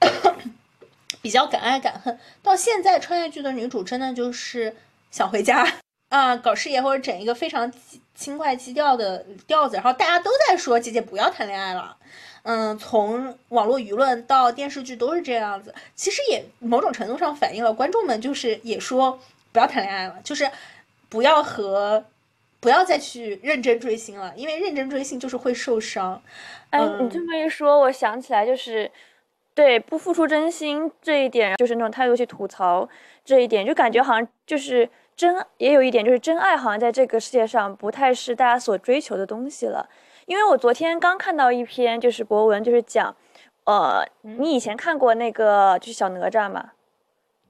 比较敢爱敢恨，到现在穿越剧的女主真的就是想回家啊，搞事业或者整一个非常轻轻快基调的调子，然后大家都在说姐姐不要谈恋爱了。嗯，从网络舆论到电视剧都是这样子，其实也某种程度上反映了观众们就是也说不要谈恋爱了，就是不要和不要再去认真追星了，因为认真追星就是会受伤。哎，嗯你这么一说，我想起来就是，对不付出真心这一点，就是那种态度去吐槽这一点，就感觉好像就是真，也有一点就是真爱，好像在这个世界上不太是大家所追求的东西了。因为我昨天刚看到一篇就是博文，就是讲，呃，你以前看过那个就是小哪吒嘛，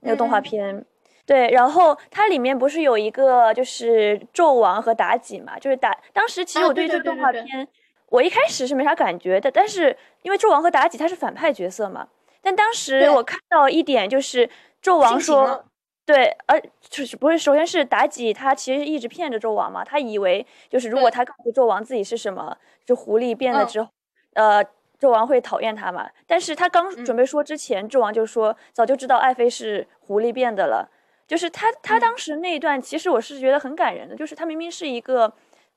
那个动画嗯片。对，然后它里面不是有一个就是纣王和妲己嘛，就是妲，当时其实我对这个对对对对对动画片，我一开始是没啥感觉的，但是因为纣王和妲己他是反派角色嘛，但当时我看到一点就是纣王说对，呃，就是不是，首先是妲己她其实一直骗着纣王嘛，她以为就是如果她告诉纣王自己是什么，就狐狸变了嗯之后，呃。纣王会讨厌她嘛？但是她刚准嗯备说之前，纣王就说早就知道爱妃是狐狸变的了。就是他他嗯当时那一段，其实我是觉得很感人的，就是她明明是一个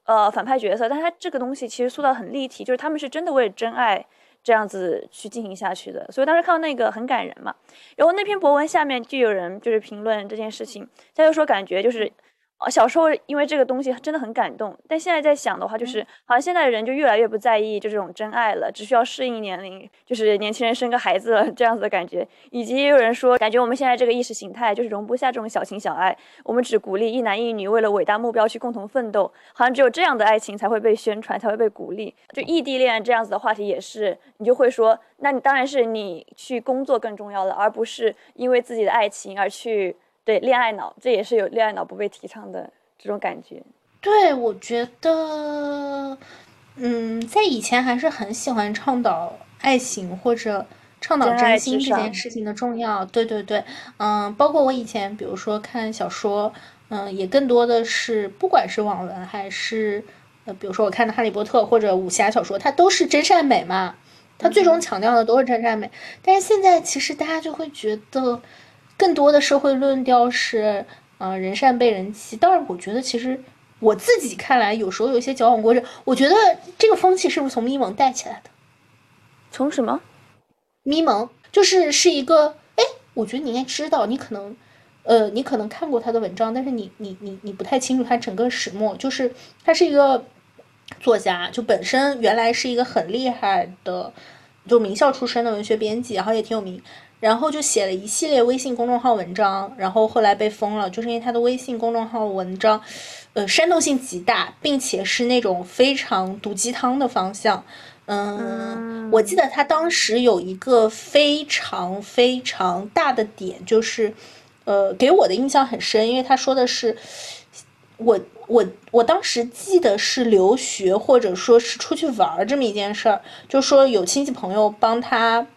呃反派角色，但她这个东西其实塑造很立体，就是他们是真的为了真爱这样子去进行下去的，所以当时看到那个很感人嘛。然后那篇博文下面就有人就是评论这件事情，他就说感觉就是小时候因为这个东西真的很感动，但现在在想的话，就是好像现在的人就越来越不在意就这种真爱了，只需要适应年龄，就是年轻人生个孩子了 这样子的感觉。以及也有人说，感觉我们现在这个意识形态就是容不下这种小情小爱，我们只鼓励一男一女为了伟大目标去共同奋斗，好像只有这样的爱情才会被宣传，才会被鼓励。就异地恋这样子的话题也是，你就会说，那你当然是你去工作更重要了，而不是因为自己的爱情而去。对恋爱脑，这也是有恋爱脑不被提倡的这种感觉。对，我觉得，嗯，在以前还是很喜欢倡导爱情或者倡导真心这件事情的重要。对对对，嗯，包括我以前，比如说看小说，嗯，也更多的是，不管是网文还是，呃，比如说我看的《哈利波特》或者武侠小说，它都是真善美嘛，它最终强调的都是真善美。但是现在其实大家就会觉得。更多的社会论调是，呃，人善被人欺。当然，我觉得其实我自己看来，有时候有些矫枉过正。我觉得这个风气是不是从咪蒙带起来的？从什么？咪蒙就是是一个，哎，我觉得你应该知道，你可能，呃，你可能看过他的文章，但是你你你你不太清楚他整个始末。就是他是一个作家，就本身原来是一个很厉害的，就名校出身的文学编辑，然后也挺有名。然后就写了一系列微信公众号文章，然后后来被封了，就是因为他的微信公众号文章，呃，煽动性极大，并且是那种非常毒鸡汤的方向。嗯，我记得他当时有一个非常非常大的点，就是，呃，给我的印象很深，因为他说的是，我我我当时记得是留学或者说是出去玩这么一件事儿，就说有亲戚朋友帮他。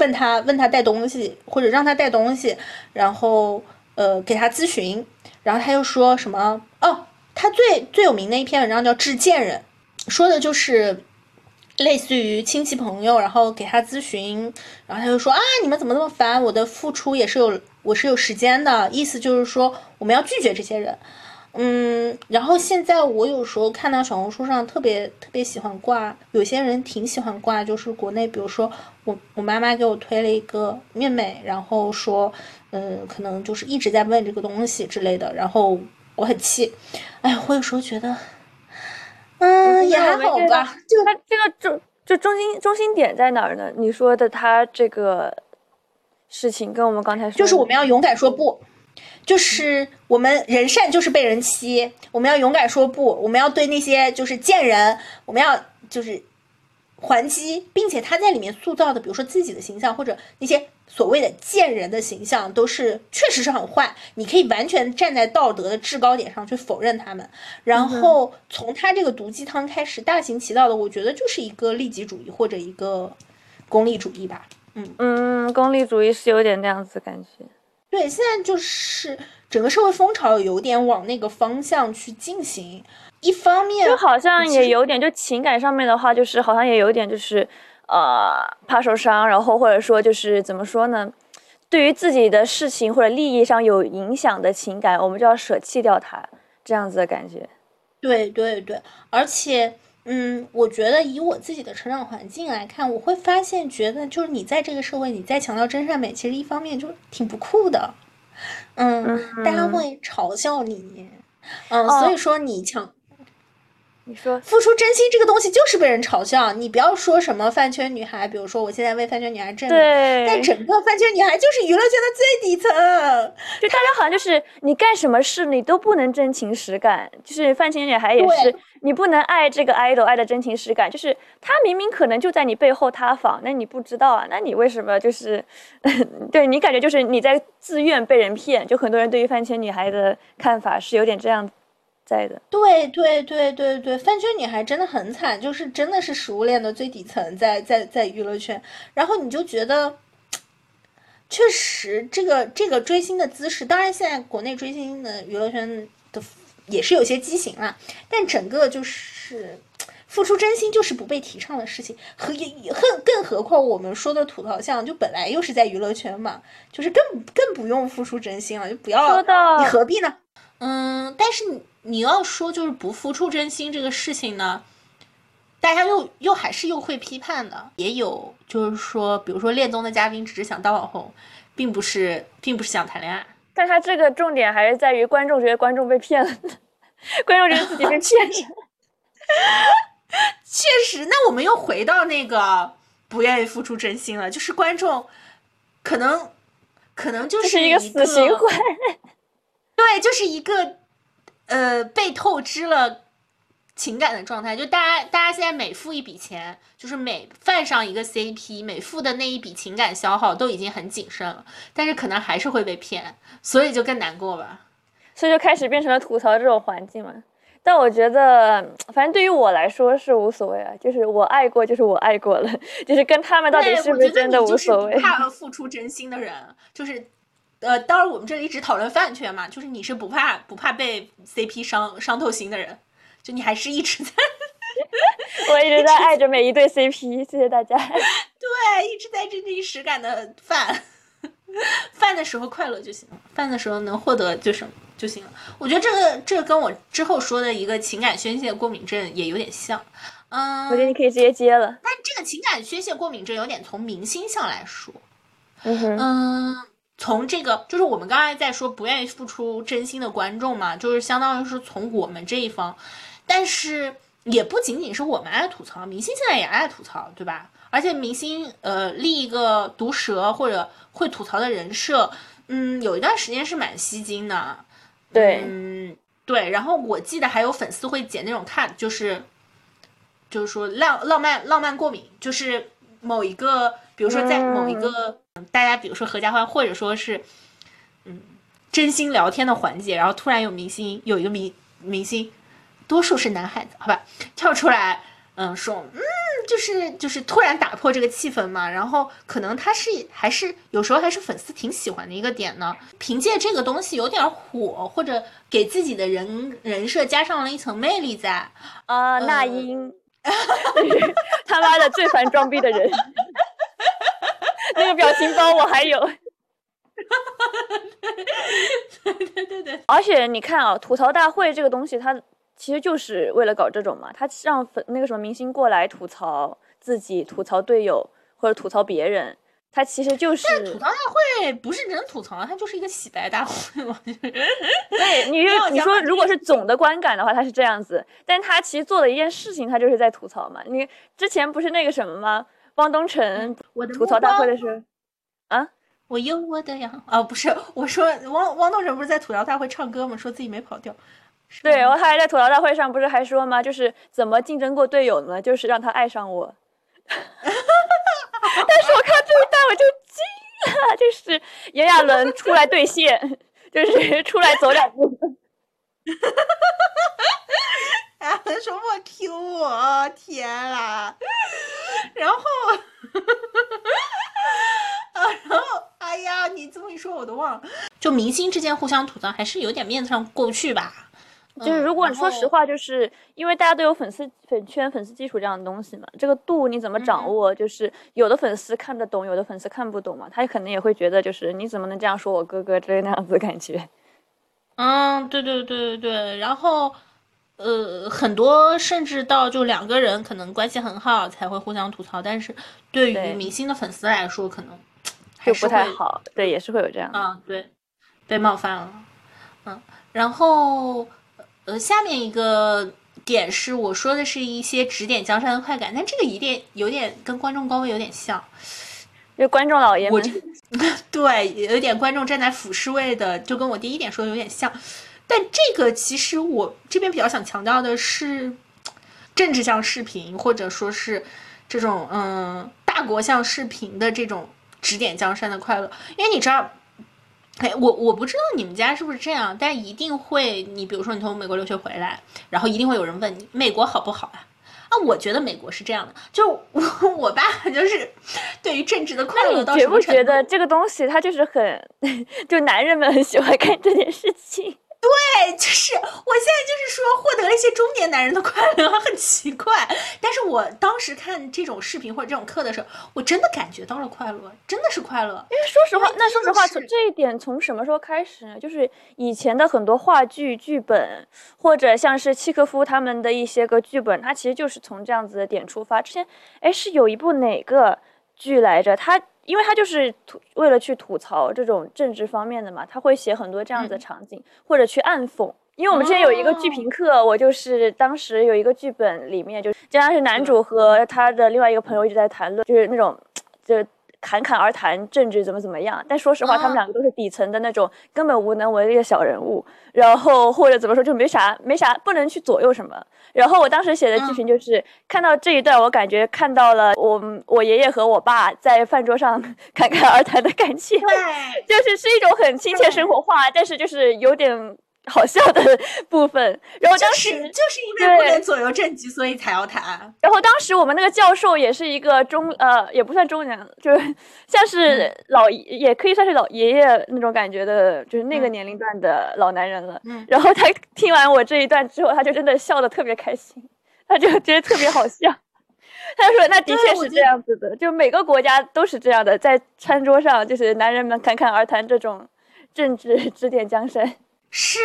问他问他带东西，或者让他带东西，然后呃给他咨询，然后他又说什么哦，他最最有名的一篇文章叫《致贱人》，说的就是类似于亲戚朋友，然后给他咨询，然后他就说啊，你们怎么那么烦？我的付出也是有我是有时间的，意思就是说我们要拒绝这些人。嗯，然后现在我有时候看到小红书上特别特别喜欢挂，有些人挺喜欢挂，就是国内，比如说我我妈妈给我推了一个妹妹，然后说，嗯，可能就是一直在问这个东西之类的，然后我很气，哎，我有时候觉得，嗯，也还好吧，就他这个中就中心中心点在哪儿呢？你说的他这个事情跟我们刚才说，就是我们要勇敢说不。就是我们人善就是被人欺，我们要勇敢说不，我们要对那些就是贱人，我们要就是还击，并且他在里面塑造的，比如说自己的形象或者那些所谓的贱人的形象，都是确实是很坏。你可以完全站在道德的制高点上去否认他们，然后从他这个毒鸡汤开始大行其道的，我觉得就是一个利己主义或者一个功利主义吧。嗯嗯，功利主义是有点那样子感觉。对，现在就是整个社会风潮有点往那个方向去进行。一方面，就好像也有点，就情感上面的话，就是好像也有点，就是呃，怕受伤，然后或者说就是怎么说呢？对于自己的事情或者利益上有影响的情感，我们就要舍弃掉它，这样子的感觉。对对对，而且。嗯，我觉得以我自己的成长环境来看，我会发现，觉得就是你在这个社会，你在强调真善美，其实一方面就挺不酷的，嗯，大家会嘲笑你，嗯，所以说你强。你说付出真心这个东西就是被人嘲笑，你不要说什么饭圈女孩，比如说我现在为饭圈女孩证明，但整个饭圈女孩就是娱乐圈的最底层，就大家好像就是你干什么事你都不能真情实感，就是饭圈女孩也是，你不能爱这个 idol 爱的真情实感，就是他明明可能就在你背后塌房，那你不知道啊，那你为什么就是，对你感觉就是你在自愿被人骗，就很多人对于饭圈女孩的看法是有点这样。在的，对对对对对，饭圈女孩真的很惨，就是真的是食物链的最底层，在在在娱乐圈，然后你就觉得，确实这个这个追星的姿势，当然现在国内追星的娱乐圈的也是有些畸形了，但整个就是付出真心就是不被提倡的事情，和更更何况我们说的吐槽像，就本来又是在娱乐圈嘛，就是更更不用付出真心了，就不要，你何必呢？嗯，但是你。要说就是不付出真心这个事情呢，大家又又还是又会批判的，也有就是说，比如说恋综的嘉宾只是想当网红，并不是并不是想谈恋爱。但他这个重点还是在于观众觉得观众被骗了，观众觉得自己被骗了。确实，那我们又回到那个不愿意付出真心了，就是观众可能可能就是一一个死循环。对，就是一个呃被透支了情感的状态。就大家大家现在每付一笔钱，就是每犯上一个 CP，每付的那一笔情感消耗都已经很谨慎了，但是可能还是会被骗，所以就更难过吧。所以就开始变成了吐槽这种环境嘛。但我觉得，反正对于我来说是无所谓啊，就是我爱过，就是我爱过了，就是跟他们到底，是不是真的无所谓不。怕付出真心的人，就是。呃，当然，我们这里只讨论饭圈嘛，就是你是不怕不怕被 CP 伤伤透心的人，就你还是一直在 我一直在爱着每一对 CP，谢谢大家。对，一直在真情实感的饭，饭的时候快乐就行了，饭的时候能获得就什么就行了。我觉得这个这个跟我之后说的一个情感宣泄过敏症也有点像，嗯，我觉得你可以直接接了。但这个情感宣泄过敏症有点从明星向来说，嗯哼，嗯，从这个就是我们刚才在说不愿意付出真心的观众嘛，就是相当于是从我们这一方，但是也不仅仅是我们爱吐槽，明星现在也爱吐槽，对吧？而且明星呃立一个毒舌或者会吐槽的人设，嗯，有一段时间是蛮吸睛的，对，嗯，对。然后我记得还有粉丝会剪那种 cut，就是就是说浪浪漫浪漫过敏，就是某一个，比如说在某一个、大家，比如说合家欢，或者说是嗯真心聊天的环节，然后突然有明星有一个明明星，多数是男孩子，好吧，跳出来，嗯，说嗯。就是就是突然打破这个气氛嘛，然后可能他是还是有时候还是粉丝挺喜欢的一个点呢。凭借这个东西有点火，或者给自己的人人设加上了一层魅力在。啊，那英，他妈的最烦装逼的人，那个表情包我还有。对对对对，而且你看啊，吐槽大会这个东西，它其实就是为了搞这种嘛，他让粉那个什么明星过来吐槽自己、吐槽队友或者吐槽别人，他其实就是吐槽大会不是真吐槽，它就是一个洗白大会嘛。对你你说如果是总的观感的话，它是这样子，但他其实做的一件事情，他就是在吐槽嘛。你之前不是那个什么吗？汪东城我的吐槽大会的时候，啊，我有我的呀，啊不是，我说汪汪东城不是在吐槽大会唱歌吗？说自己没跑调。对，吗然后他还在吐槽大会上不是还说吗？就是怎么竞争过队友呢？就是让他爱上我。但是我看到这一段我就惊了，就是炎亚纶出来兑现，就是出来走两步。哎，说我 Q 我，天啦！然后，啊，然后，哎呀，你这么一说，我都忘了。就明星之间互相吐槽，还是有点面子上过不去吧？就是如果你说实话，就是因为大家都有粉丝粉圈、粉丝基础这样的东西嘛，这个度你怎么掌握？就是有的粉丝看得懂，有的粉丝看不懂嘛，他可能也会觉得就是你怎么能这样说我哥哥之类那样子的感觉。嗯，对对对对对，然后。呃，很多甚至到就两个人可能关系很好才会互相吐槽，但是对对于明星的粉丝来说，可能还就是不太好，对，也是会有这样的。啊，对，被冒犯了，嗯，然后呃，下面一个点是我说的是一些指点江山的快感，但这个一点有点跟观众高位有点像，就观众老爷我们这，对，有点观众站在俯视位的，就跟我第一点说的有点像，但这个其实我这边比较想强调的是政治向视频，或者说是这种嗯大国向视频的这种指点江山的快乐，因为你知道。哎，我我不知道你们家是不是这样，但一定会，你比如说你从美国留学回来，然后一定会有人问你美国好不好啊？啊，我觉得美国是这样的，就我 我爸就是对于政治的快乐到你觉不什么程度觉得这个东西它就是很，就男人们很喜欢干这件事情？对，就是我现在就是说获得了一些中年男人的快乐，很奇怪。但是我当时看这种视频或者这种课的时候，我真的感觉到了快乐，真的是快乐。因为说实话，那说实话，从这一点从什么时候开始呢？就是以前的很多话剧剧本，或者像是契诃夫他们的一些个剧本，它其实就是从这样子的点出发。之前，哎，是有一部哪个剧来着？它因为他就是吐为了去吐槽这种政治方面的嘛，他会写很多这样子的嗯场景，或者去暗讽。因为我们之前有一个剧哦评课，我就是当时有一个剧本里面，就经常是男主和他的另外一个朋友一直在谈论，就是那种就侃侃而谈政治怎么怎么样。但说实话，他们啊两个都是底层的那种根本无能为力的小人物，然后或者怎么说就没啥没啥不能去左右什么。然后我当时写的剧嗯评就是、看到这一段，我感觉看到了我我爷爷和我爸在饭桌上 侃侃而谈的感情，对，就是是一种很亲切生活化，但是就是有点好笑的 部分。然后当时，就是就是因为不能左右政局，所以才要谈。然后当时我们那个教授也是一个中呃，也不算中年，就是 像是嗯老爷，也可以算是老爷爷那种感觉的，就是那个嗯年龄段的老男人了。嗯然后他听完我这一段之后，他就真的笑得特别开心，他就觉得特别好笑。他就说：“那的确是这样子的，就每个国家都是这样的，在餐桌上就是男人们侃侃而谈这种政治指点江山。是，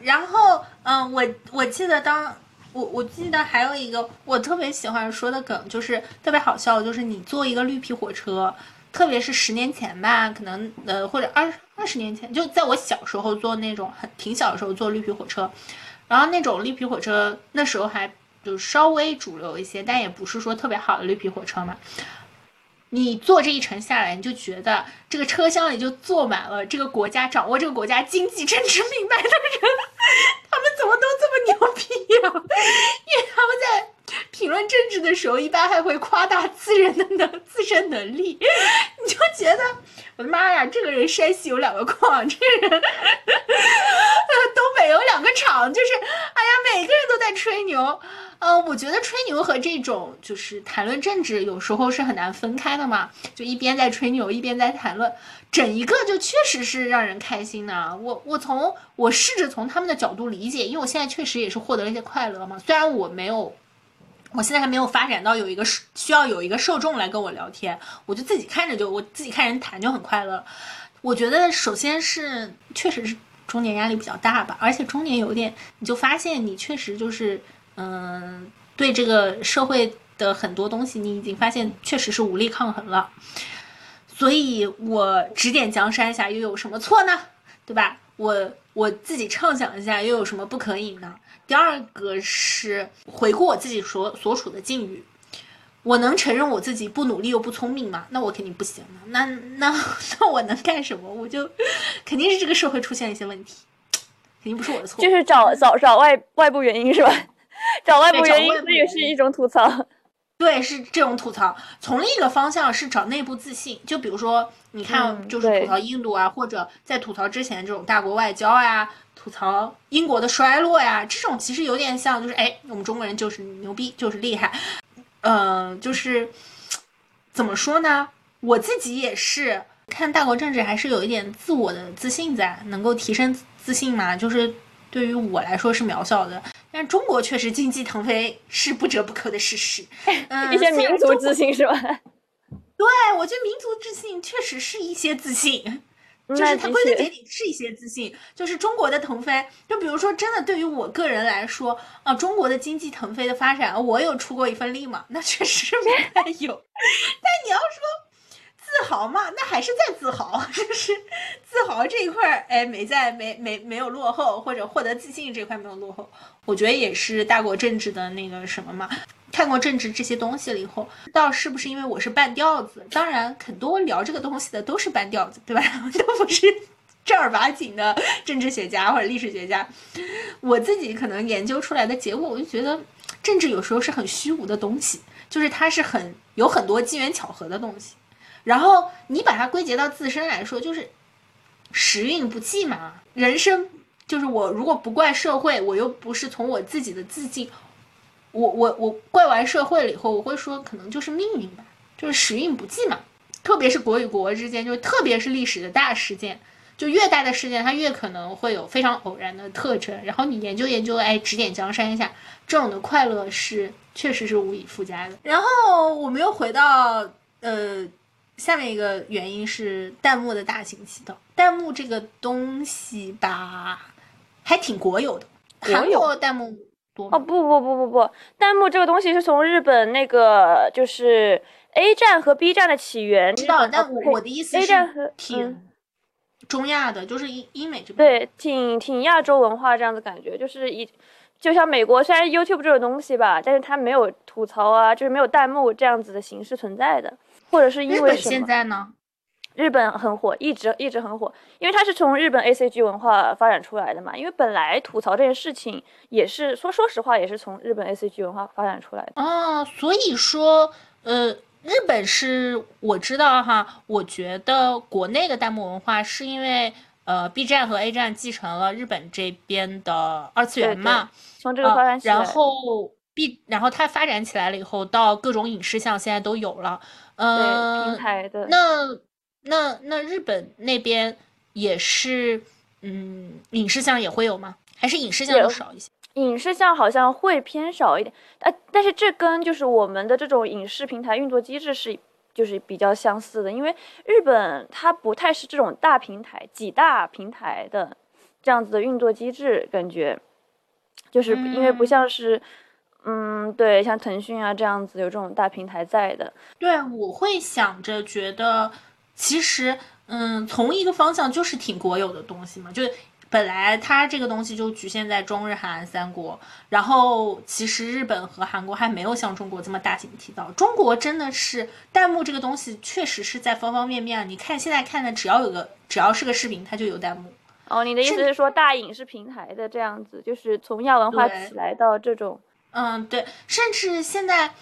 然后嗯，我我记得当我我记得还有一个我特别喜欢说的梗，就是特别好笑，就是你坐一个绿皮火车，特别是十年前吧，可能呃或者二二十年前，就在我小时候坐那种很挺小的时候坐绿皮火车，然后那种绿皮火车那时候还就稍微主流一些，但也不是说特别好的绿皮火车嘛。你坐这一程下来，你就觉得这个车厢里就坐满了这个国家掌握这个国家经济政治命脉的人，他们怎么都这么牛逼呀、因为他们在评论政治的时候，一般还会夸大自人的能自身能力，你就觉得我的妈呀，这个人山西有两个矿，这个人呃东北有两个厂，就是哎呀，每个人都在吹牛。呃，我觉得吹牛和这种就是谈论政治，有时候是很难分开的嘛。就一边在吹牛，一边在谈论，整一个就确实是让人开心的。我我从我试着从他们的角度理解，因为我现在确实也是获得了一些快乐嘛。虽然我没有，我现在还没有发展到有一个需要有一个受众来跟我聊天，我就自己看着就我自己看人谈就很快乐。我觉得首先是确实是中年压力比较大吧，而且中年有点，你就发现你确实就是，嗯、对这个社会的很多东西，你已经发现确实是无力抗衡了。所以我指点江山一下又有什么错呢？对吧？我我自己畅想一下又有什么不可以呢？第二个是回顾我自己所所处的境遇，我能承认我自己不努力又不聪明吗？那我肯定不行了。那那那我能干什么？我就肯定是这个社会出现了一些问题，肯定不是我的错。就是找找找外外部原因是吧？找外部原因，外部这也是一种吐槽。对，是这种吐槽。从另一个方向是找内部自信，就比如说，你看，就是吐槽印度啊，或者在吐槽之前这种大国外交呀，吐槽英国的衰落呀，这种其实有点像，就是哎，我们中国人就是牛逼，就是厉害，嗯、就是怎么说呢？我自己也是看大国政治，还是有一点自我的自信在，能够提升自信嘛，就是对于我来说是渺小的。但中国确实经济腾飞是不折不扣的事实，嗯，一些民族自信是吧？对，我觉得民族自信确实是一些自信，就是它归根结，底是一些自信。就是中国的腾飞，就比如说，真的对于我个人来说，啊，中国的经济腾飞的发展，我有出过一份力吗？那确实是没太有。但你要说自豪嘛，那还是在自豪，就是自豪这一块儿，哎，没在没没没有落后，或者获得自信这块没有落后。我觉得也是大国政治的那个什么嘛。看过政治这些东西了以后，不知道是不是因为我是半吊子？当然，很多聊这个东西的都是半吊子，对吧？都不是正儿八经的政治学家或者历史学家。我自己可能研究出来的结果，我就觉得政治有时候是很虚无的东西，就是它是很有很多机缘巧合的东西。然后你把它归结到自身来说，就是时运不济嘛。人生就是我如果不怪社会，我又不是从我自己的自信，我我我怪完社会了以后，我会说可能就是命运吧，就是时运不济嘛。特别是国与国之间，就特别是历史的大事件，就越大的事件，它越可能会有非常偶然的特征。然后你研究研究，哎，指点江山一下，这种的快乐是确实是无以复加的。然后我们又回到呃下面一个原因是弹幕的大行其道。弹幕这个东西吧，还挺国有的，韩国弹幕哦不不不不不，弹幕这个东西是从日本那个就是 A 站和 B 站的起源知道，但我我的意思 A 站和是挺嗯中亚的，就是英英美这边。对，挺挺亚洲文化这样子感觉，就是一就像美国，虽然 YouTube 这种东西吧，但是它没有吐槽啊，就是没有弹幕这样子的形式存在的，或者是因日本现为什么？在呢？日本很火，一直一直很火，因为它是从日本 A C G 文化发展出来的嘛。因为本来吐槽这件事情也是说说实话，也是从日本 A C G 文化发展出来的。哦，所以说，呃，日本是我知道哈，我觉得国内的弹幕文化是因为呃 B 站和 A 站继承了日本这边的二次元嘛，从这个发啊展起来，然后 B，然后它发展起来了以后，到各种影视项现在都有了，嗯呃平，台的那那那日本那边也是，嗯，影视项也会有吗？还是影视项也就少一些？影视项好像会偏少一点，呃，但是这跟就是我们的这种影视平台运作机制是就是比较相似的，因为日本它不太是这种大平台几大平台的这样子的运作机制，感觉就是因为不嗯像是。嗯，对，像腾讯啊这样子有这种大平台在的，对，我会想着觉得，其实，嗯，从一个方向就是挺国有的东西嘛，就本来它这个东西就局限在中日韩三国，然后其实日本和韩国还没有像中国这么大行其道。中国真的是弹幕这个东西，确实是在方方面面。你看现在看的，只要有个只要是个视频，它就有弹幕。哦，你的意思是说大影视平台的这样子，就是从亚文化起来到这种，嗯，对，甚至现在，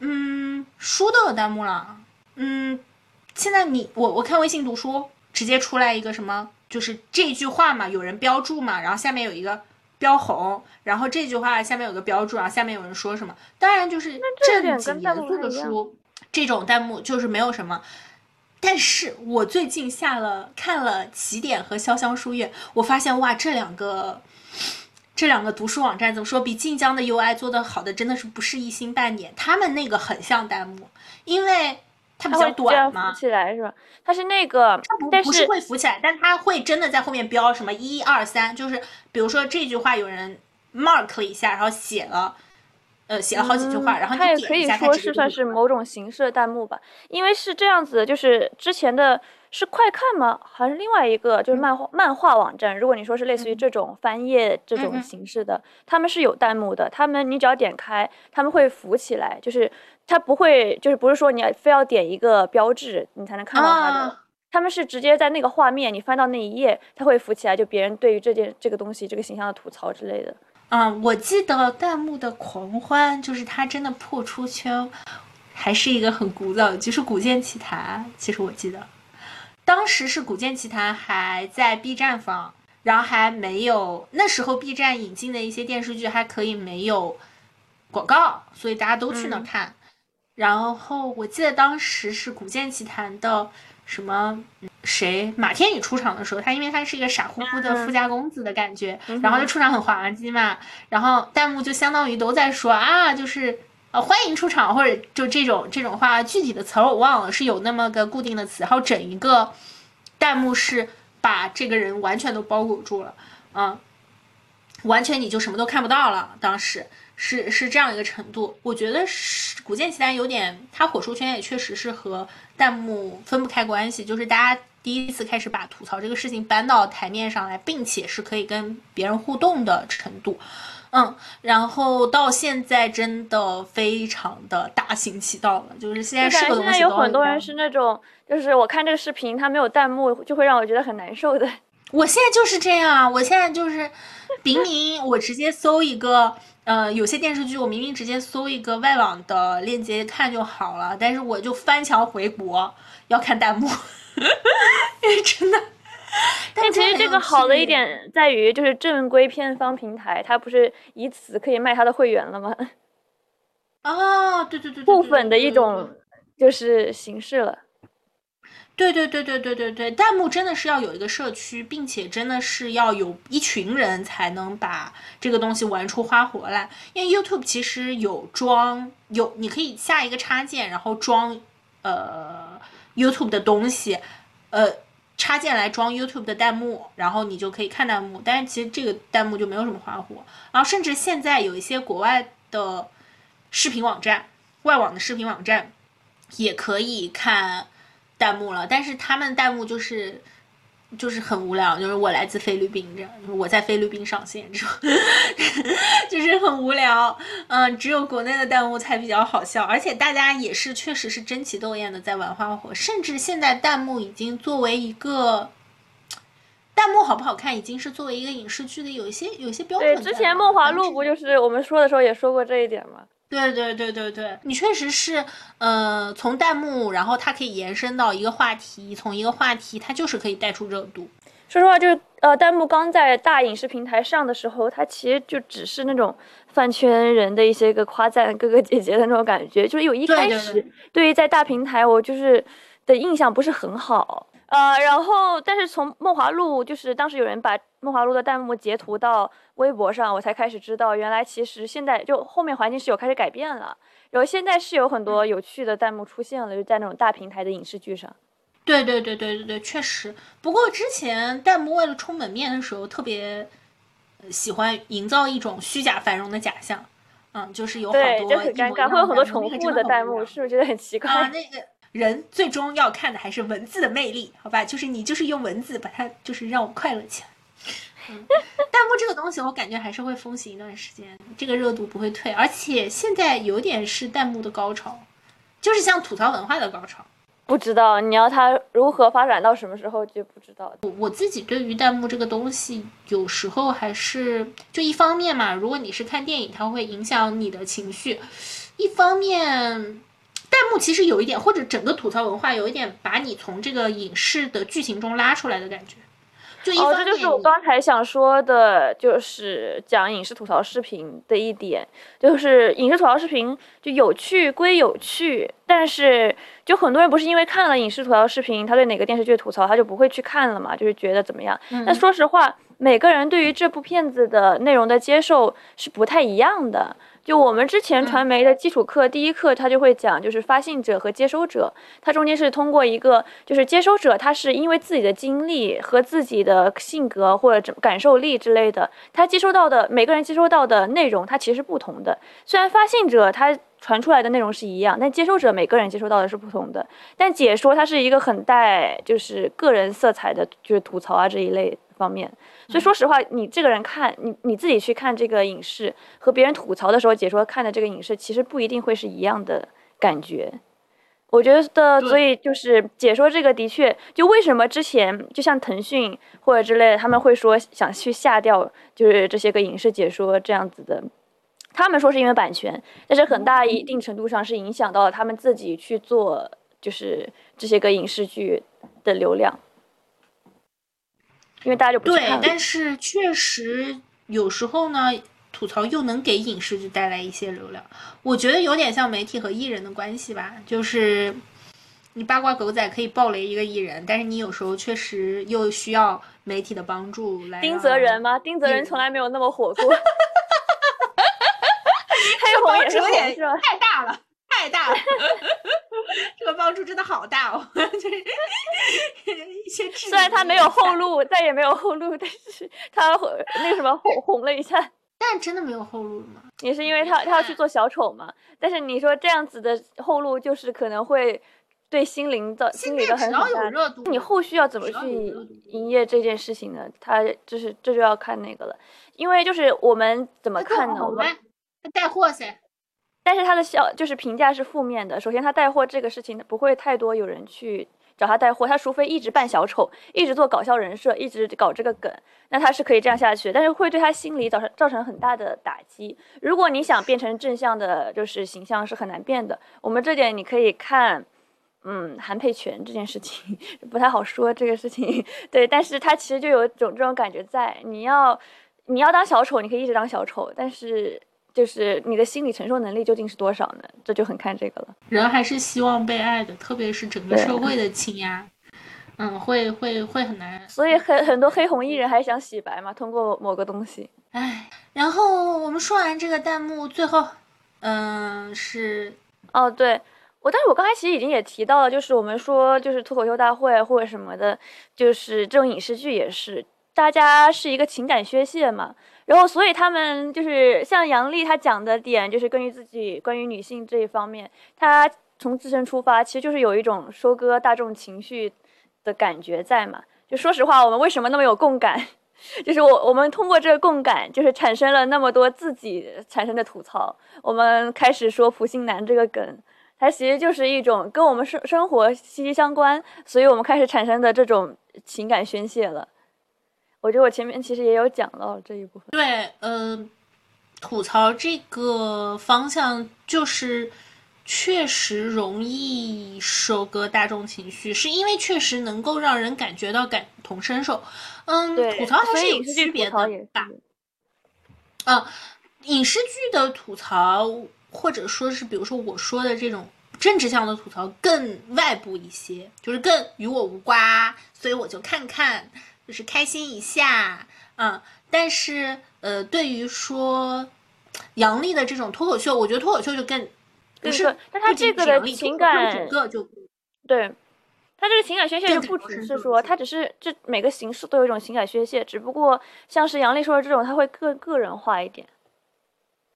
嗯，书都有弹幕了。嗯，现在你我我看微信读书，直接出来一个什么，就是这句话嘛，有人标注嘛，然后下面有一个标红，然后这句话下面有个标注，然后下面有人说什么。当然就是正经严肃的书，这种弹幕就是没有什么。但是我最近下了看了起点和潇湘书院，我发现哇，这两个这两个读书网站怎么说，比晋江的 UI 做的好的真的是不是一星半点。他们那个很像弹幕，因为它比较短嘛浮，起来是吧？它是那个，它不不是会浮起来，但它会真的在后面标什么一二三，就是比如说这句话有人 mark 了一下，然后写了。呃，写了好几句话，然后嗯它也你点一下，它可以说是算是某种形式的弹幕吧，因为是这样子的，就是之前的是快看吗？还是另外一个嗯就是漫画、漫画网站？如果你说是类似于这种翻页这种形式的，他们是有弹幕的，他们你只要点开，他们会浮起来，就是它不会，就是不是说你要非要点一个标志你才能看到它的。啊他们是直接在那个画面，你翻到那一页，它会浮起来，就别人对于这件这个东西、这个形象的吐槽之类的。嗯，我记得弹幕的狂欢，就是它真的破出圈，还是一个很古早的，就是《古剑奇谭》。其实我记得，当时是《古剑奇谭》还在 B 站放，然后还没有那时候 B 站引进的一些电视剧还可以没有广告，所以大家都去那嗯。看。然后我记得当时是《古剑奇谭》的什么嗯谁马天宇出场的时候，他因为他是一个傻乎乎的嗯。富家公子的感觉，嗯然后就出场很滑稽嘛，然后弹幕就相当于都在说啊，就是呃欢迎出场或者就这种这种话，具体的词儿我忘了，是有那么个固定的词，然后整一个弹幕是把这个人完全都包裹住了，嗯，完全你就什么都看不到了，当时。是是这样一个程度，我觉得是《古剑奇谭》有点，它火出圈也确实是和弹幕分不开关系，就是大家第一次开始把吐槽这个事情搬到台面上来，并且是可以跟别人互动的程度，嗯，然后到现在真的非常的大行其道了，就是现在就是个东西都有很多人是那种，就是我看这个视频，他没有弹幕，就会让我觉得很难受的。我现在就是这样，啊我现在就是明明我直接搜一个，呃，有些电视剧我明明直接搜一个外网的链接看就好了，但是我就翻墙回国要看弹幕，因为真的。但但其实这个好的一点在于，就是正规片方平台，它不是以此可以卖它的会员了吗？哦，对对对对，对部分的一种就是形式了。对对对对对对对，弹幕真的是要有一个社区，并且真的是要有一群人才能把这个东西玩出花活来。因为 YouTube 其实有装有，你可以下一个插件，然后装呃 YouTube 的东西，呃插件来装 YouTube 的弹幕，然后你就可以看弹幕。但是其实这个弹幕就没有什么花活。然后甚至现在有一些国外的视频网站，外网的视频网站。也可以看弹幕了，但是他们弹幕就是就是很无聊，就是我来自菲律宾这样，就是我在菲律宾上线这种，就是很无聊。嗯，只有国内的弹幕才比较好笑，而且大家也是确实是争奇斗艳的在玩花火，甚至现在弹幕已经作为一个。弹幕好不好看，已经是作为一个影视剧的有一些有一些标准对，之前《梦华录》不就是我们说的时候也说过这一点吗？对对对对对，你确实是，呃，从弹幕，然后它可以延伸到一个话题，从一个话题它就是可以带出热度。说实话，就是呃，弹幕刚在大影视平台上的时候，它其实就只是那种饭圈人的一些个夸赞哥哥姐姐的那种感觉，就是有一开始对于在大平台我就是的印象不是很好。呃，然后，但是从《梦华录》就是当时有人把《梦华录》的弹幕截图到微博上，我才开始知道，原来其实现在就后面环境是有开始改变了，然后现在是有很多有趣的弹幕出现了，就在那种大平台的影视剧上。对对对对对对，确实。不过之前弹幕为了充门面的时候，特别喜欢营造一种虚假繁荣的假象，嗯，就是有好多对，就很尴尬，会有很多重复的弹幕，是不是觉得很奇怪？啊，那个。人最终要看的还是文字的魅力，好吧？就是你就是用文字把它，就是让我快乐起来。弹幕这个东西，我感觉还是会风行一段时间，这个热度不会退。而且现在有点是弹幕的高潮，就是像吐槽文化的高潮。不知道你要它如何发展到什么时候就不知道。我我自己对于弹幕这个东西，有时候还是就一方面嘛，如果你是看电影，它会影响你的情绪；一方面。弹幕其实有一点，或者整个吐槽文化有一点把你从这个影视的剧情中拉出来的感觉。就哦，这就是我刚才想说的，就是讲影视吐槽视频的一点，就是影视吐槽视频就有趣归有趣，但是就很多人不是因为看了影视吐槽视频，他对哪个电视剧吐槽，他就不会去看了嘛，就是觉得怎么样？那说实话，每个人对于这部片子的内容的接受是不太一样的。就我们之前传媒的基础课，第一课他就会讲，就是发信者和接收者，它中间是通过一个，就是接收者，他是因为自己的经历和自己的性格或者感受力之类的，他接收到的每个人接收到的内容，它其实是不同的。虽然发信者他传出来的内容是一样，但接收者每个人接收到的是不同的。但解说它是一个很带就是个人色彩的，就是吐槽啊这一类方面。所以说实话，你这个人看你你自己去看这个影视，和别人吐槽的时候解说看的这个影视，其实不一定会是一样的感觉。我觉得，所以就是解说这个的确，就为什么之前就像腾讯或者之类的，他们会说想去下掉，就是这些个影视解说这样子的，他们说是因为版权，但是很大一定程度上是影响到了他们自己去做，就是这些个影视剧的流量。因为大家就不对，但是确实有时候呢，吐槽又能给影视剧带来一些流量。我觉得有点像媒体和艺人的关系吧，就是你八卦狗仔可以爆雷一个艺人，但是你有时候确实又需要媒体的帮助来。丁泽仁吗？丁泽仁从来没有那么火过。黑红也是有点太大了。太大了，这个帮助真的好大哦！就是一些虽然他没有后路，再也没有后路，但是他那个什么红红了一下。但真的没有后路了吗？也是因为他他要去做小丑嘛。但是你说这样子的后路，就是可能会对心灵的心理的很大。你后续要怎么去营业这件事情呢？他就是这就要看那个了，因为就是我们怎么看呢？我们带货噻。但是他的效就是评价是负面的。首先，他带货这个事情不会太多有人去找他带货，他除非一直扮小丑，一直做搞笑人设，一直搞这个梗，那他是可以这样下去。但是会对他心理造成造成很大的打击。如果你想变成正向的，就是形象是很难变的。我们这点你可以看，嗯，韩佩泉这件事情不太好说这个事情，对，但是他其实就有种这种感觉在。你要你要当小丑，你可以一直当小丑，但是。就是你的心理承受能力究竟是多少呢？这就很看这个了。人还是希望被爱的，特别是整个社会的倾压，嗯，会会会很难。所以很很多黑红艺人还想洗白嘛，通过某个东西。唉，然后我们说完这个弹幕，最后，嗯，是哦，对我，但是我刚才其实已经也提到了，就是我们说就是脱口秀大会或者什么的，就是这种影视剧也是，大家是一个情感宣泄嘛。然后，所以他们就是像杨笠她讲的点，就是根据自己关于女性这一方面，她从自身出发，其实就是有一种收割大众情绪的感觉在嘛。就说实话，我们为什么那么有共感？就是我我们通过这个共感，就是产生了那么多自己产生的吐槽。我们开始说“普信男”这个梗，它其实就是一种跟我们生生活息息相关，所以我们开始产生的这种情感宣泄了。我觉得我前面其实也有讲到这一部分。对，嗯，吐槽这个方向就是确实容易收割大众情绪，是因为确实能够让人感觉到感同身受。嗯，吐槽还是有区别的吧？是嗯，影视剧的吐槽，或者说是比如说我说的这种政治向的吐槽，更外部一些，就是更与我无关，所以我就看看，就是开心一下，嗯。但是呃，对于说杨笠的这种脱口秀，我觉得脱口秀就更就是但他这个的情感整个就对，他这个情感宣泄就不只是说，他只是这每个形式都有一种情感宣泄，只不过像是杨笠说的这种，他会更个人化一点。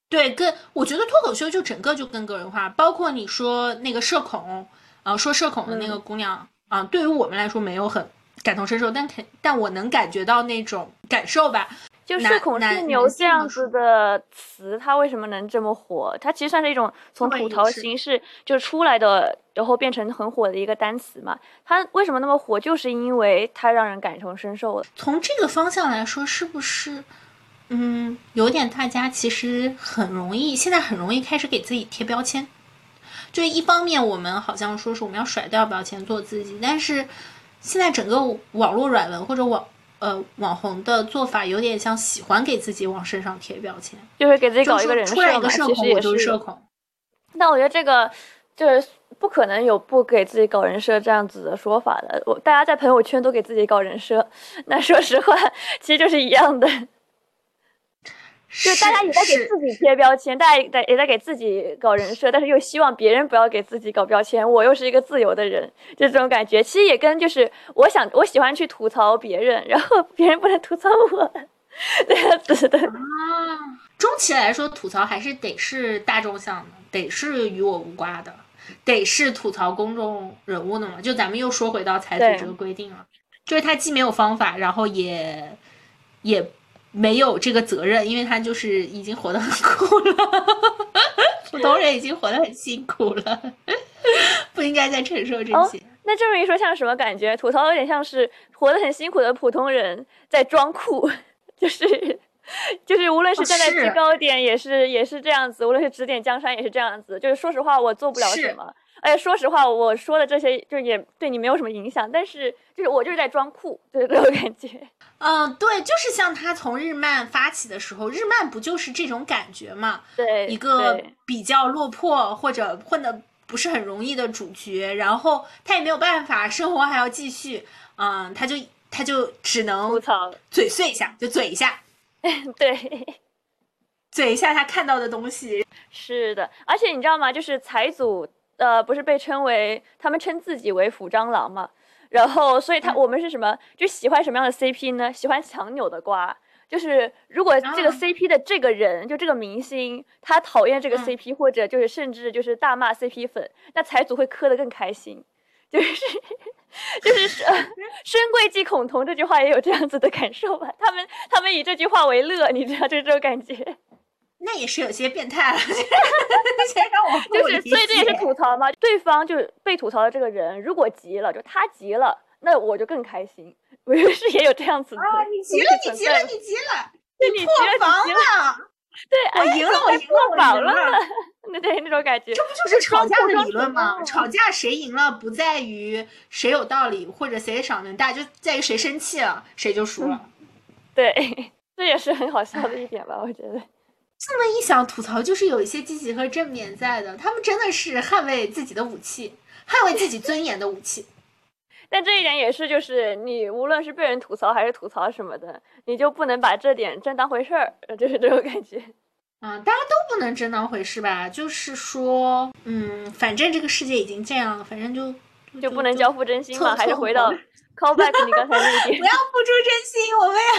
对，更我觉得脱口秀就整个就更个人化，包括你说那个社恐，啊、说社恐的那个嗯姑娘啊、对于我们来说没有很感同身受，但肯但我能感觉到那种感受吧。就社恐男社牛这样子的词，它为什么能这么火？它其实算是一种从吐槽形式就出来的，然后变成很火的一个单词嘛。它为什么那么火？就是因为它让人感同身受了。从这个方向来说，是不是？嗯，有点大家其实很容易，现在很容易开始给自己贴标签。就是一方面，我们好像说是我们要甩掉标签，做自己，但是现在整个网络软文或者网呃网红的做法，有点像喜欢给自己往身上贴标签，就会给自己搞一个人出来一个设嘛，其实社恐，也我就是是社恐。那我觉得这个就是不可能有不给自己搞人设这样子的说法的。我大家在朋友圈都给自己搞人设，那说实话，其实就是一样的。就大家也在给自己贴标签，大家也在也在给自己搞人设，但是又希望别人不要给自己搞标签。我又是一个自由的人，就这种感觉。其实也跟就是我想我喜欢去吐槽别人，然后别人不能吐槽我，这样子的。啊，终其来说，吐槽还是得是大众向的，得是与我无关的，得是吐槽公众人物的嘛。就咱们又说回到财对组这个规定了，就是他既没有方法，然后也也没有这个责任，因为他就是已经活得很苦了，普通人已经活得很辛苦了，不应该再承受这哦些。那这么一说，像什么感觉？吐槽有点像是活得很辛苦的普通人在装酷，就是就是无论是哦站在制高点，也是也是这样子；无论是指点江山，也是这样子。就是说实话，我做不了什么。而且说实话，我说的这些就也对你没有什么影响，但是就是我就是在装酷，就是这种感觉。嗯，对，就是像他从日漫发起的时候，日漫不就是这种感觉嘛？对，一个比较落魄或者混的不是很容易的主角，然后他也没有办法，生活还要继续，嗯，他就他就只吐能槽，嘴碎一下，就嘴一下，对。嘴一下他看到的东西。是的，而且你知道吗？就是财组，呃，不是被称为他们称自己为虎蟑螂嘛？然后，所以他、嗯我们是什么？就喜欢什么样的 CP 呢？喜欢强扭的瓜。就是如果这个啊 CP 的这个人，就这个明星，他讨厌这个嗯 CP，、或者就是甚至就是大骂 CP 粉，那财主会磕得更开心。就是就是呃，深贵即恐同这句话也有这样子的感受吧？他们他们以这句话为乐，你知道，就是这种感觉。那也是有些变态了，先让我就是，所以这也是吐槽嘛。对方就是被吐槽的这个人，如果急了，就他急了，那我就更开心。我就是也有这样子的啊！你急了，你急了，你急了，对你破防了，对，哎我赢了，我赢了，我榜赢了。那 对那种感觉。这不就是吵架的理论吗？吵架谁赢了，不在于谁有道理或者谁嗓门大，就在于谁生气了，谁就输了。对，这也是很好笑的一点吧，我觉得。这么一想，吐槽就是有一些积极和正面在的，他们真的是捍卫自己的武器，捍卫自己尊严的武器。但这一点也是，就是你无论是被人吐槽还是吐槽什么的，你就不能把这点真当回事儿，呃就是这种感觉。嗯，大家都不能真当回事吧？就是说，嗯，反正这个世界已经这样了，反正就就不能交付真心嘛，还是回到 call back 你刚才那一点 不。要付出真心，我们呀，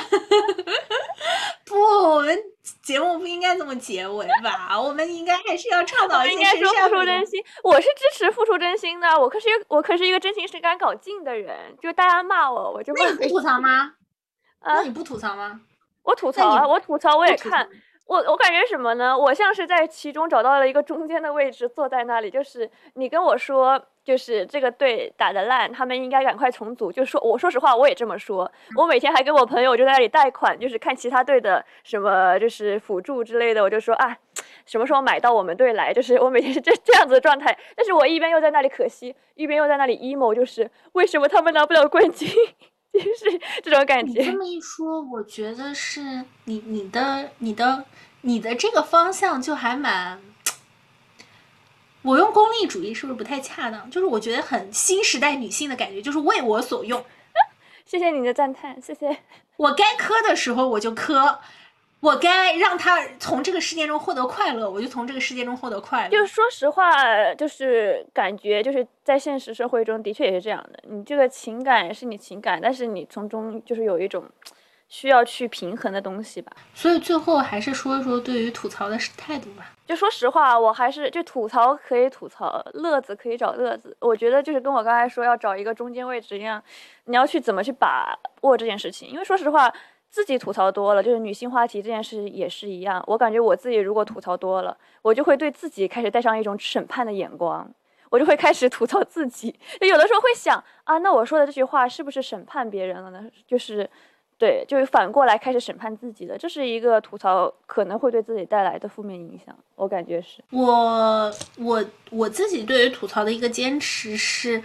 不，我们节目不应该这么结尾吧？我们应该还是要倡导一些我应该说真善美付出真心，我是支持付出真心的。我可是一个我可是一个真情实感搞劲的人，就大家骂我，我就骂那你不吐槽吗？啊那你不吐槽吗？我吐槽啊，我吐槽我也看，我我感觉什么呢？我像是在其中找到了一个中间的位置，坐在那里。就是你跟我说，就是这个队打得烂，他们应该赶快重组。就说我说实话，我也这么说。我每天还跟我朋友就在那里贷款，就是看其他队的什么就是辅助之类的，我就说啊。什么时候买到我们队来？就是我每天是这这样子的状态，但是我一边又在那里可惜，一边又在那里 emo，就是为什么他们拿不了冠军？就是这种感觉你这。么一说，我觉得是你你的你的你的这个方向就还蛮。我用功利主义是不是不太恰当？就是我觉得很新时代女性的感觉，就是为我所用。谢谢你的赞叹，谢谢。我该磕的时候我就磕，我该让他从这个事件中获得快乐，我就从这个事件中获得快乐。就是说实话，就是感觉就是在现实社会中的确也是这样的。你这个情感是你情感，但是你从中就是有一种需要去平衡的东西吧。所以最后还是说一说对于吐槽的态度吧。就说实话，我还是就吐槽可以吐槽，乐子可以找乐子。我觉得就是跟我刚才说要找一个中间位置一样，你要去怎么去把握这件事情。因为说实话，自己吐槽多了，就是女性话题这件事也是一样。我感觉我自己如果吐槽多了，我就会对自己开始带上一种审判的眼光，我就会开始吐槽自己。就 有的时候会想啊，那我说的这句话是不是审判别人了呢？就是。对，就是反过来开始审判自己的，这是一个吐槽可能会对自己带来的负面影响，我感觉是。我我我自己对于吐槽的一个坚持是，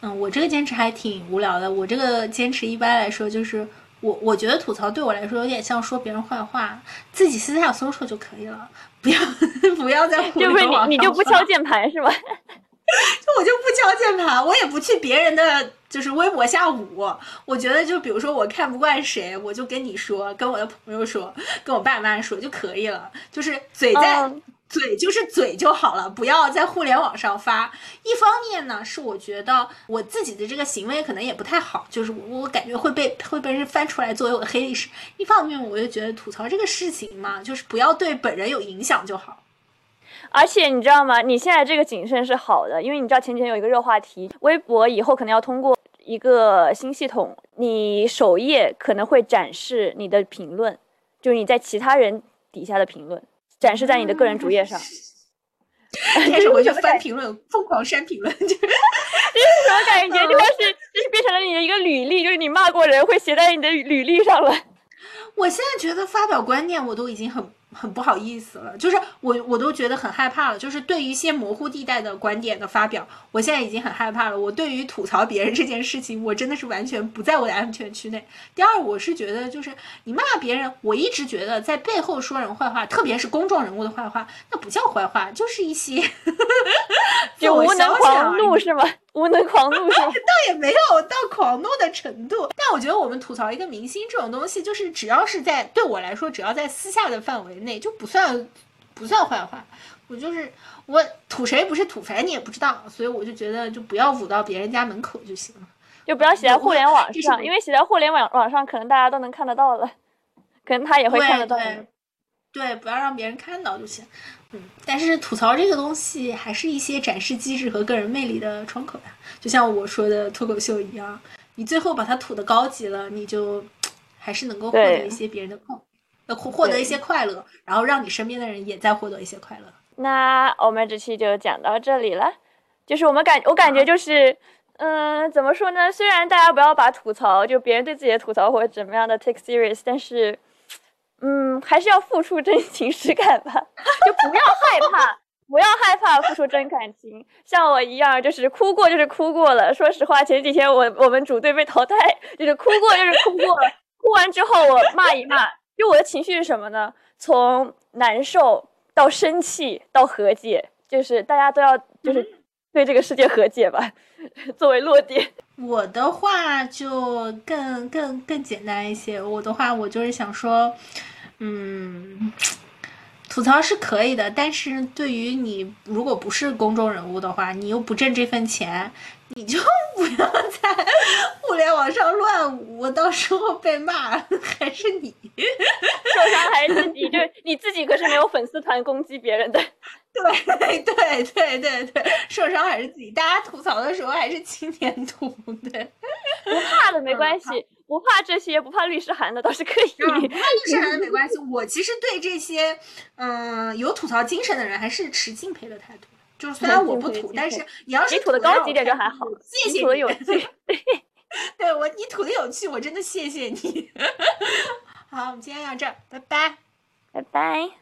嗯，我这个坚持还挺无聊的。我这个坚持一般来说就是，我我觉得吐槽对我来说有点像说别人坏话，自己私下搜索就可以了，不要 不要再互就不是联网你，你就不敲键盘是吗？我就不敲键盘，我也不去别人的就是微博下舞。我觉得就比如说我看不惯谁，我就跟你说，跟我的朋友说，跟我爸妈说就可以了。就是嘴在、嗯嘴就是嘴就好了，不要在互联网上发。一方面呢，是我觉得我自己的这个行为可能也不太好，就是我我感觉会被会被人翻出来作为我的黑历史。一方面，我就觉得吐槽这个事情嘛，就是不要对本人有影响就好。而且你知道吗？你现在这个谨慎是好的，因为你知道前几天有一个热话题，微博以后可能要通过一个新系统，你首页可能会展示你的评论，就是你在其他人底下的评论，展示在你的个人主页上。开始回去翻评论，疯狂删评论，就是。什么感觉？就像是就是变成了你的一个履历，就是你骂过人会写在你的履历上了。我现在觉得发表观念我都已经很很不好意思了，就是我我都觉得很害怕了。就是对于一些模糊地带的观点的发表，我现在已经很害怕了。我对于吐槽别人这件事情，我真的是完全不在我的安全区内。第二，我是觉得就是你骂别人，我一直觉得在背后说人坏话，特别是公众人物的坏话，那不叫坏话，就是一些 自就我无能狂怒是吗？无能狂怒 是吗？倒也没有到狂怒的程度，但我觉得我们吐槽一个明星这种东西，就是只要是在对我来说，只要在私下的范围内，就不算不算坏话。我就是我吐谁不是吐，反正你也不知道，所以我就觉得就不要捂到别人家门口就行了。就不要写在互联网上，因为写在互联网网上，可能大家都能看得到了，可能他也会看得到对不要让别人看到就行。嗯，但是吐槽这个东西，还是一些展示机制和个人魅力的窗口呀。就像我说的脱口秀一样，你最后把它吐的高级了，你就还是能够获得一些别人的快，呃，获获得一些快乐，然后让你身边的人也在获得一些快乐。那我们这期就讲到这里了，就是我们感我感觉就是，嗯，怎么说呢？虽然大家不要把吐槽就别人对自己的吐槽或者怎么样的 take serious，但是，嗯，还是要付出真情实感吧，就不要害怕。不要害怕付出真感情，像我一样，就是哭过就是哭过了。说实话，前几天我我们组队被淘汰，就是哭过就是哭过了。哭完之后我骂一骂，就我的情绪是什么呢？从难受到生气到和解，就是大家都要就是对这个世界和解吧，作为落点。我的话就更更更简单一些，我的话我就是想说，嗯。吐槽是可以的，但是对于你如果不是公众人物的话，你又不挣这份钱，你就不要在互联网上乱舞，到时候被骂 还是你。受伤还是自己，就是你自己可是没有粉丝团攻击别人的。对对对对对，受伤还是自己。大家吐槽的时候还是青年吐，对。不怕的没关系，不怕这些，不怕律师函的倒是可以。不怕律师函的没关系，我其实对这些嗯有吐槽精神的人还是持敬佩的态度。就是虽然我不土，但是你要是土的高级点就还好，谢谢吐的有趣。对我，你土的有趣，我真的谢谢你。好，我们今天到这儿，拜拜，拜拜。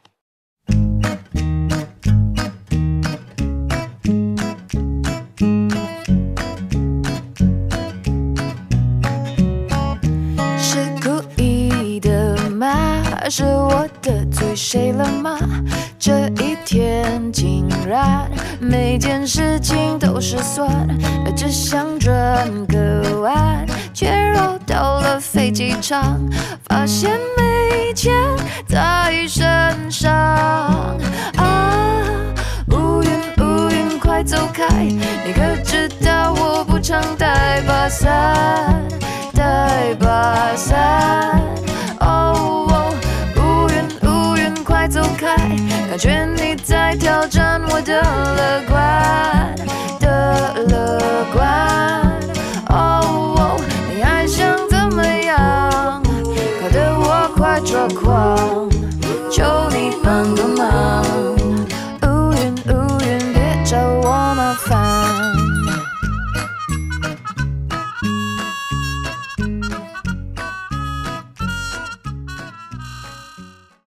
是我得罪谁了吗？这一天竟然每件事情都失算，只想转个弯，却绕到了飞机场，发现没钱在身上。啊，乌云乌云快走开！你可知道我不常带把伞，带把伞。走开，感觉你在挑战我的乐观的乐观。哦，你还想怎么样？搞得我快抓狂，求你帮个忙。乌云乌云别找我。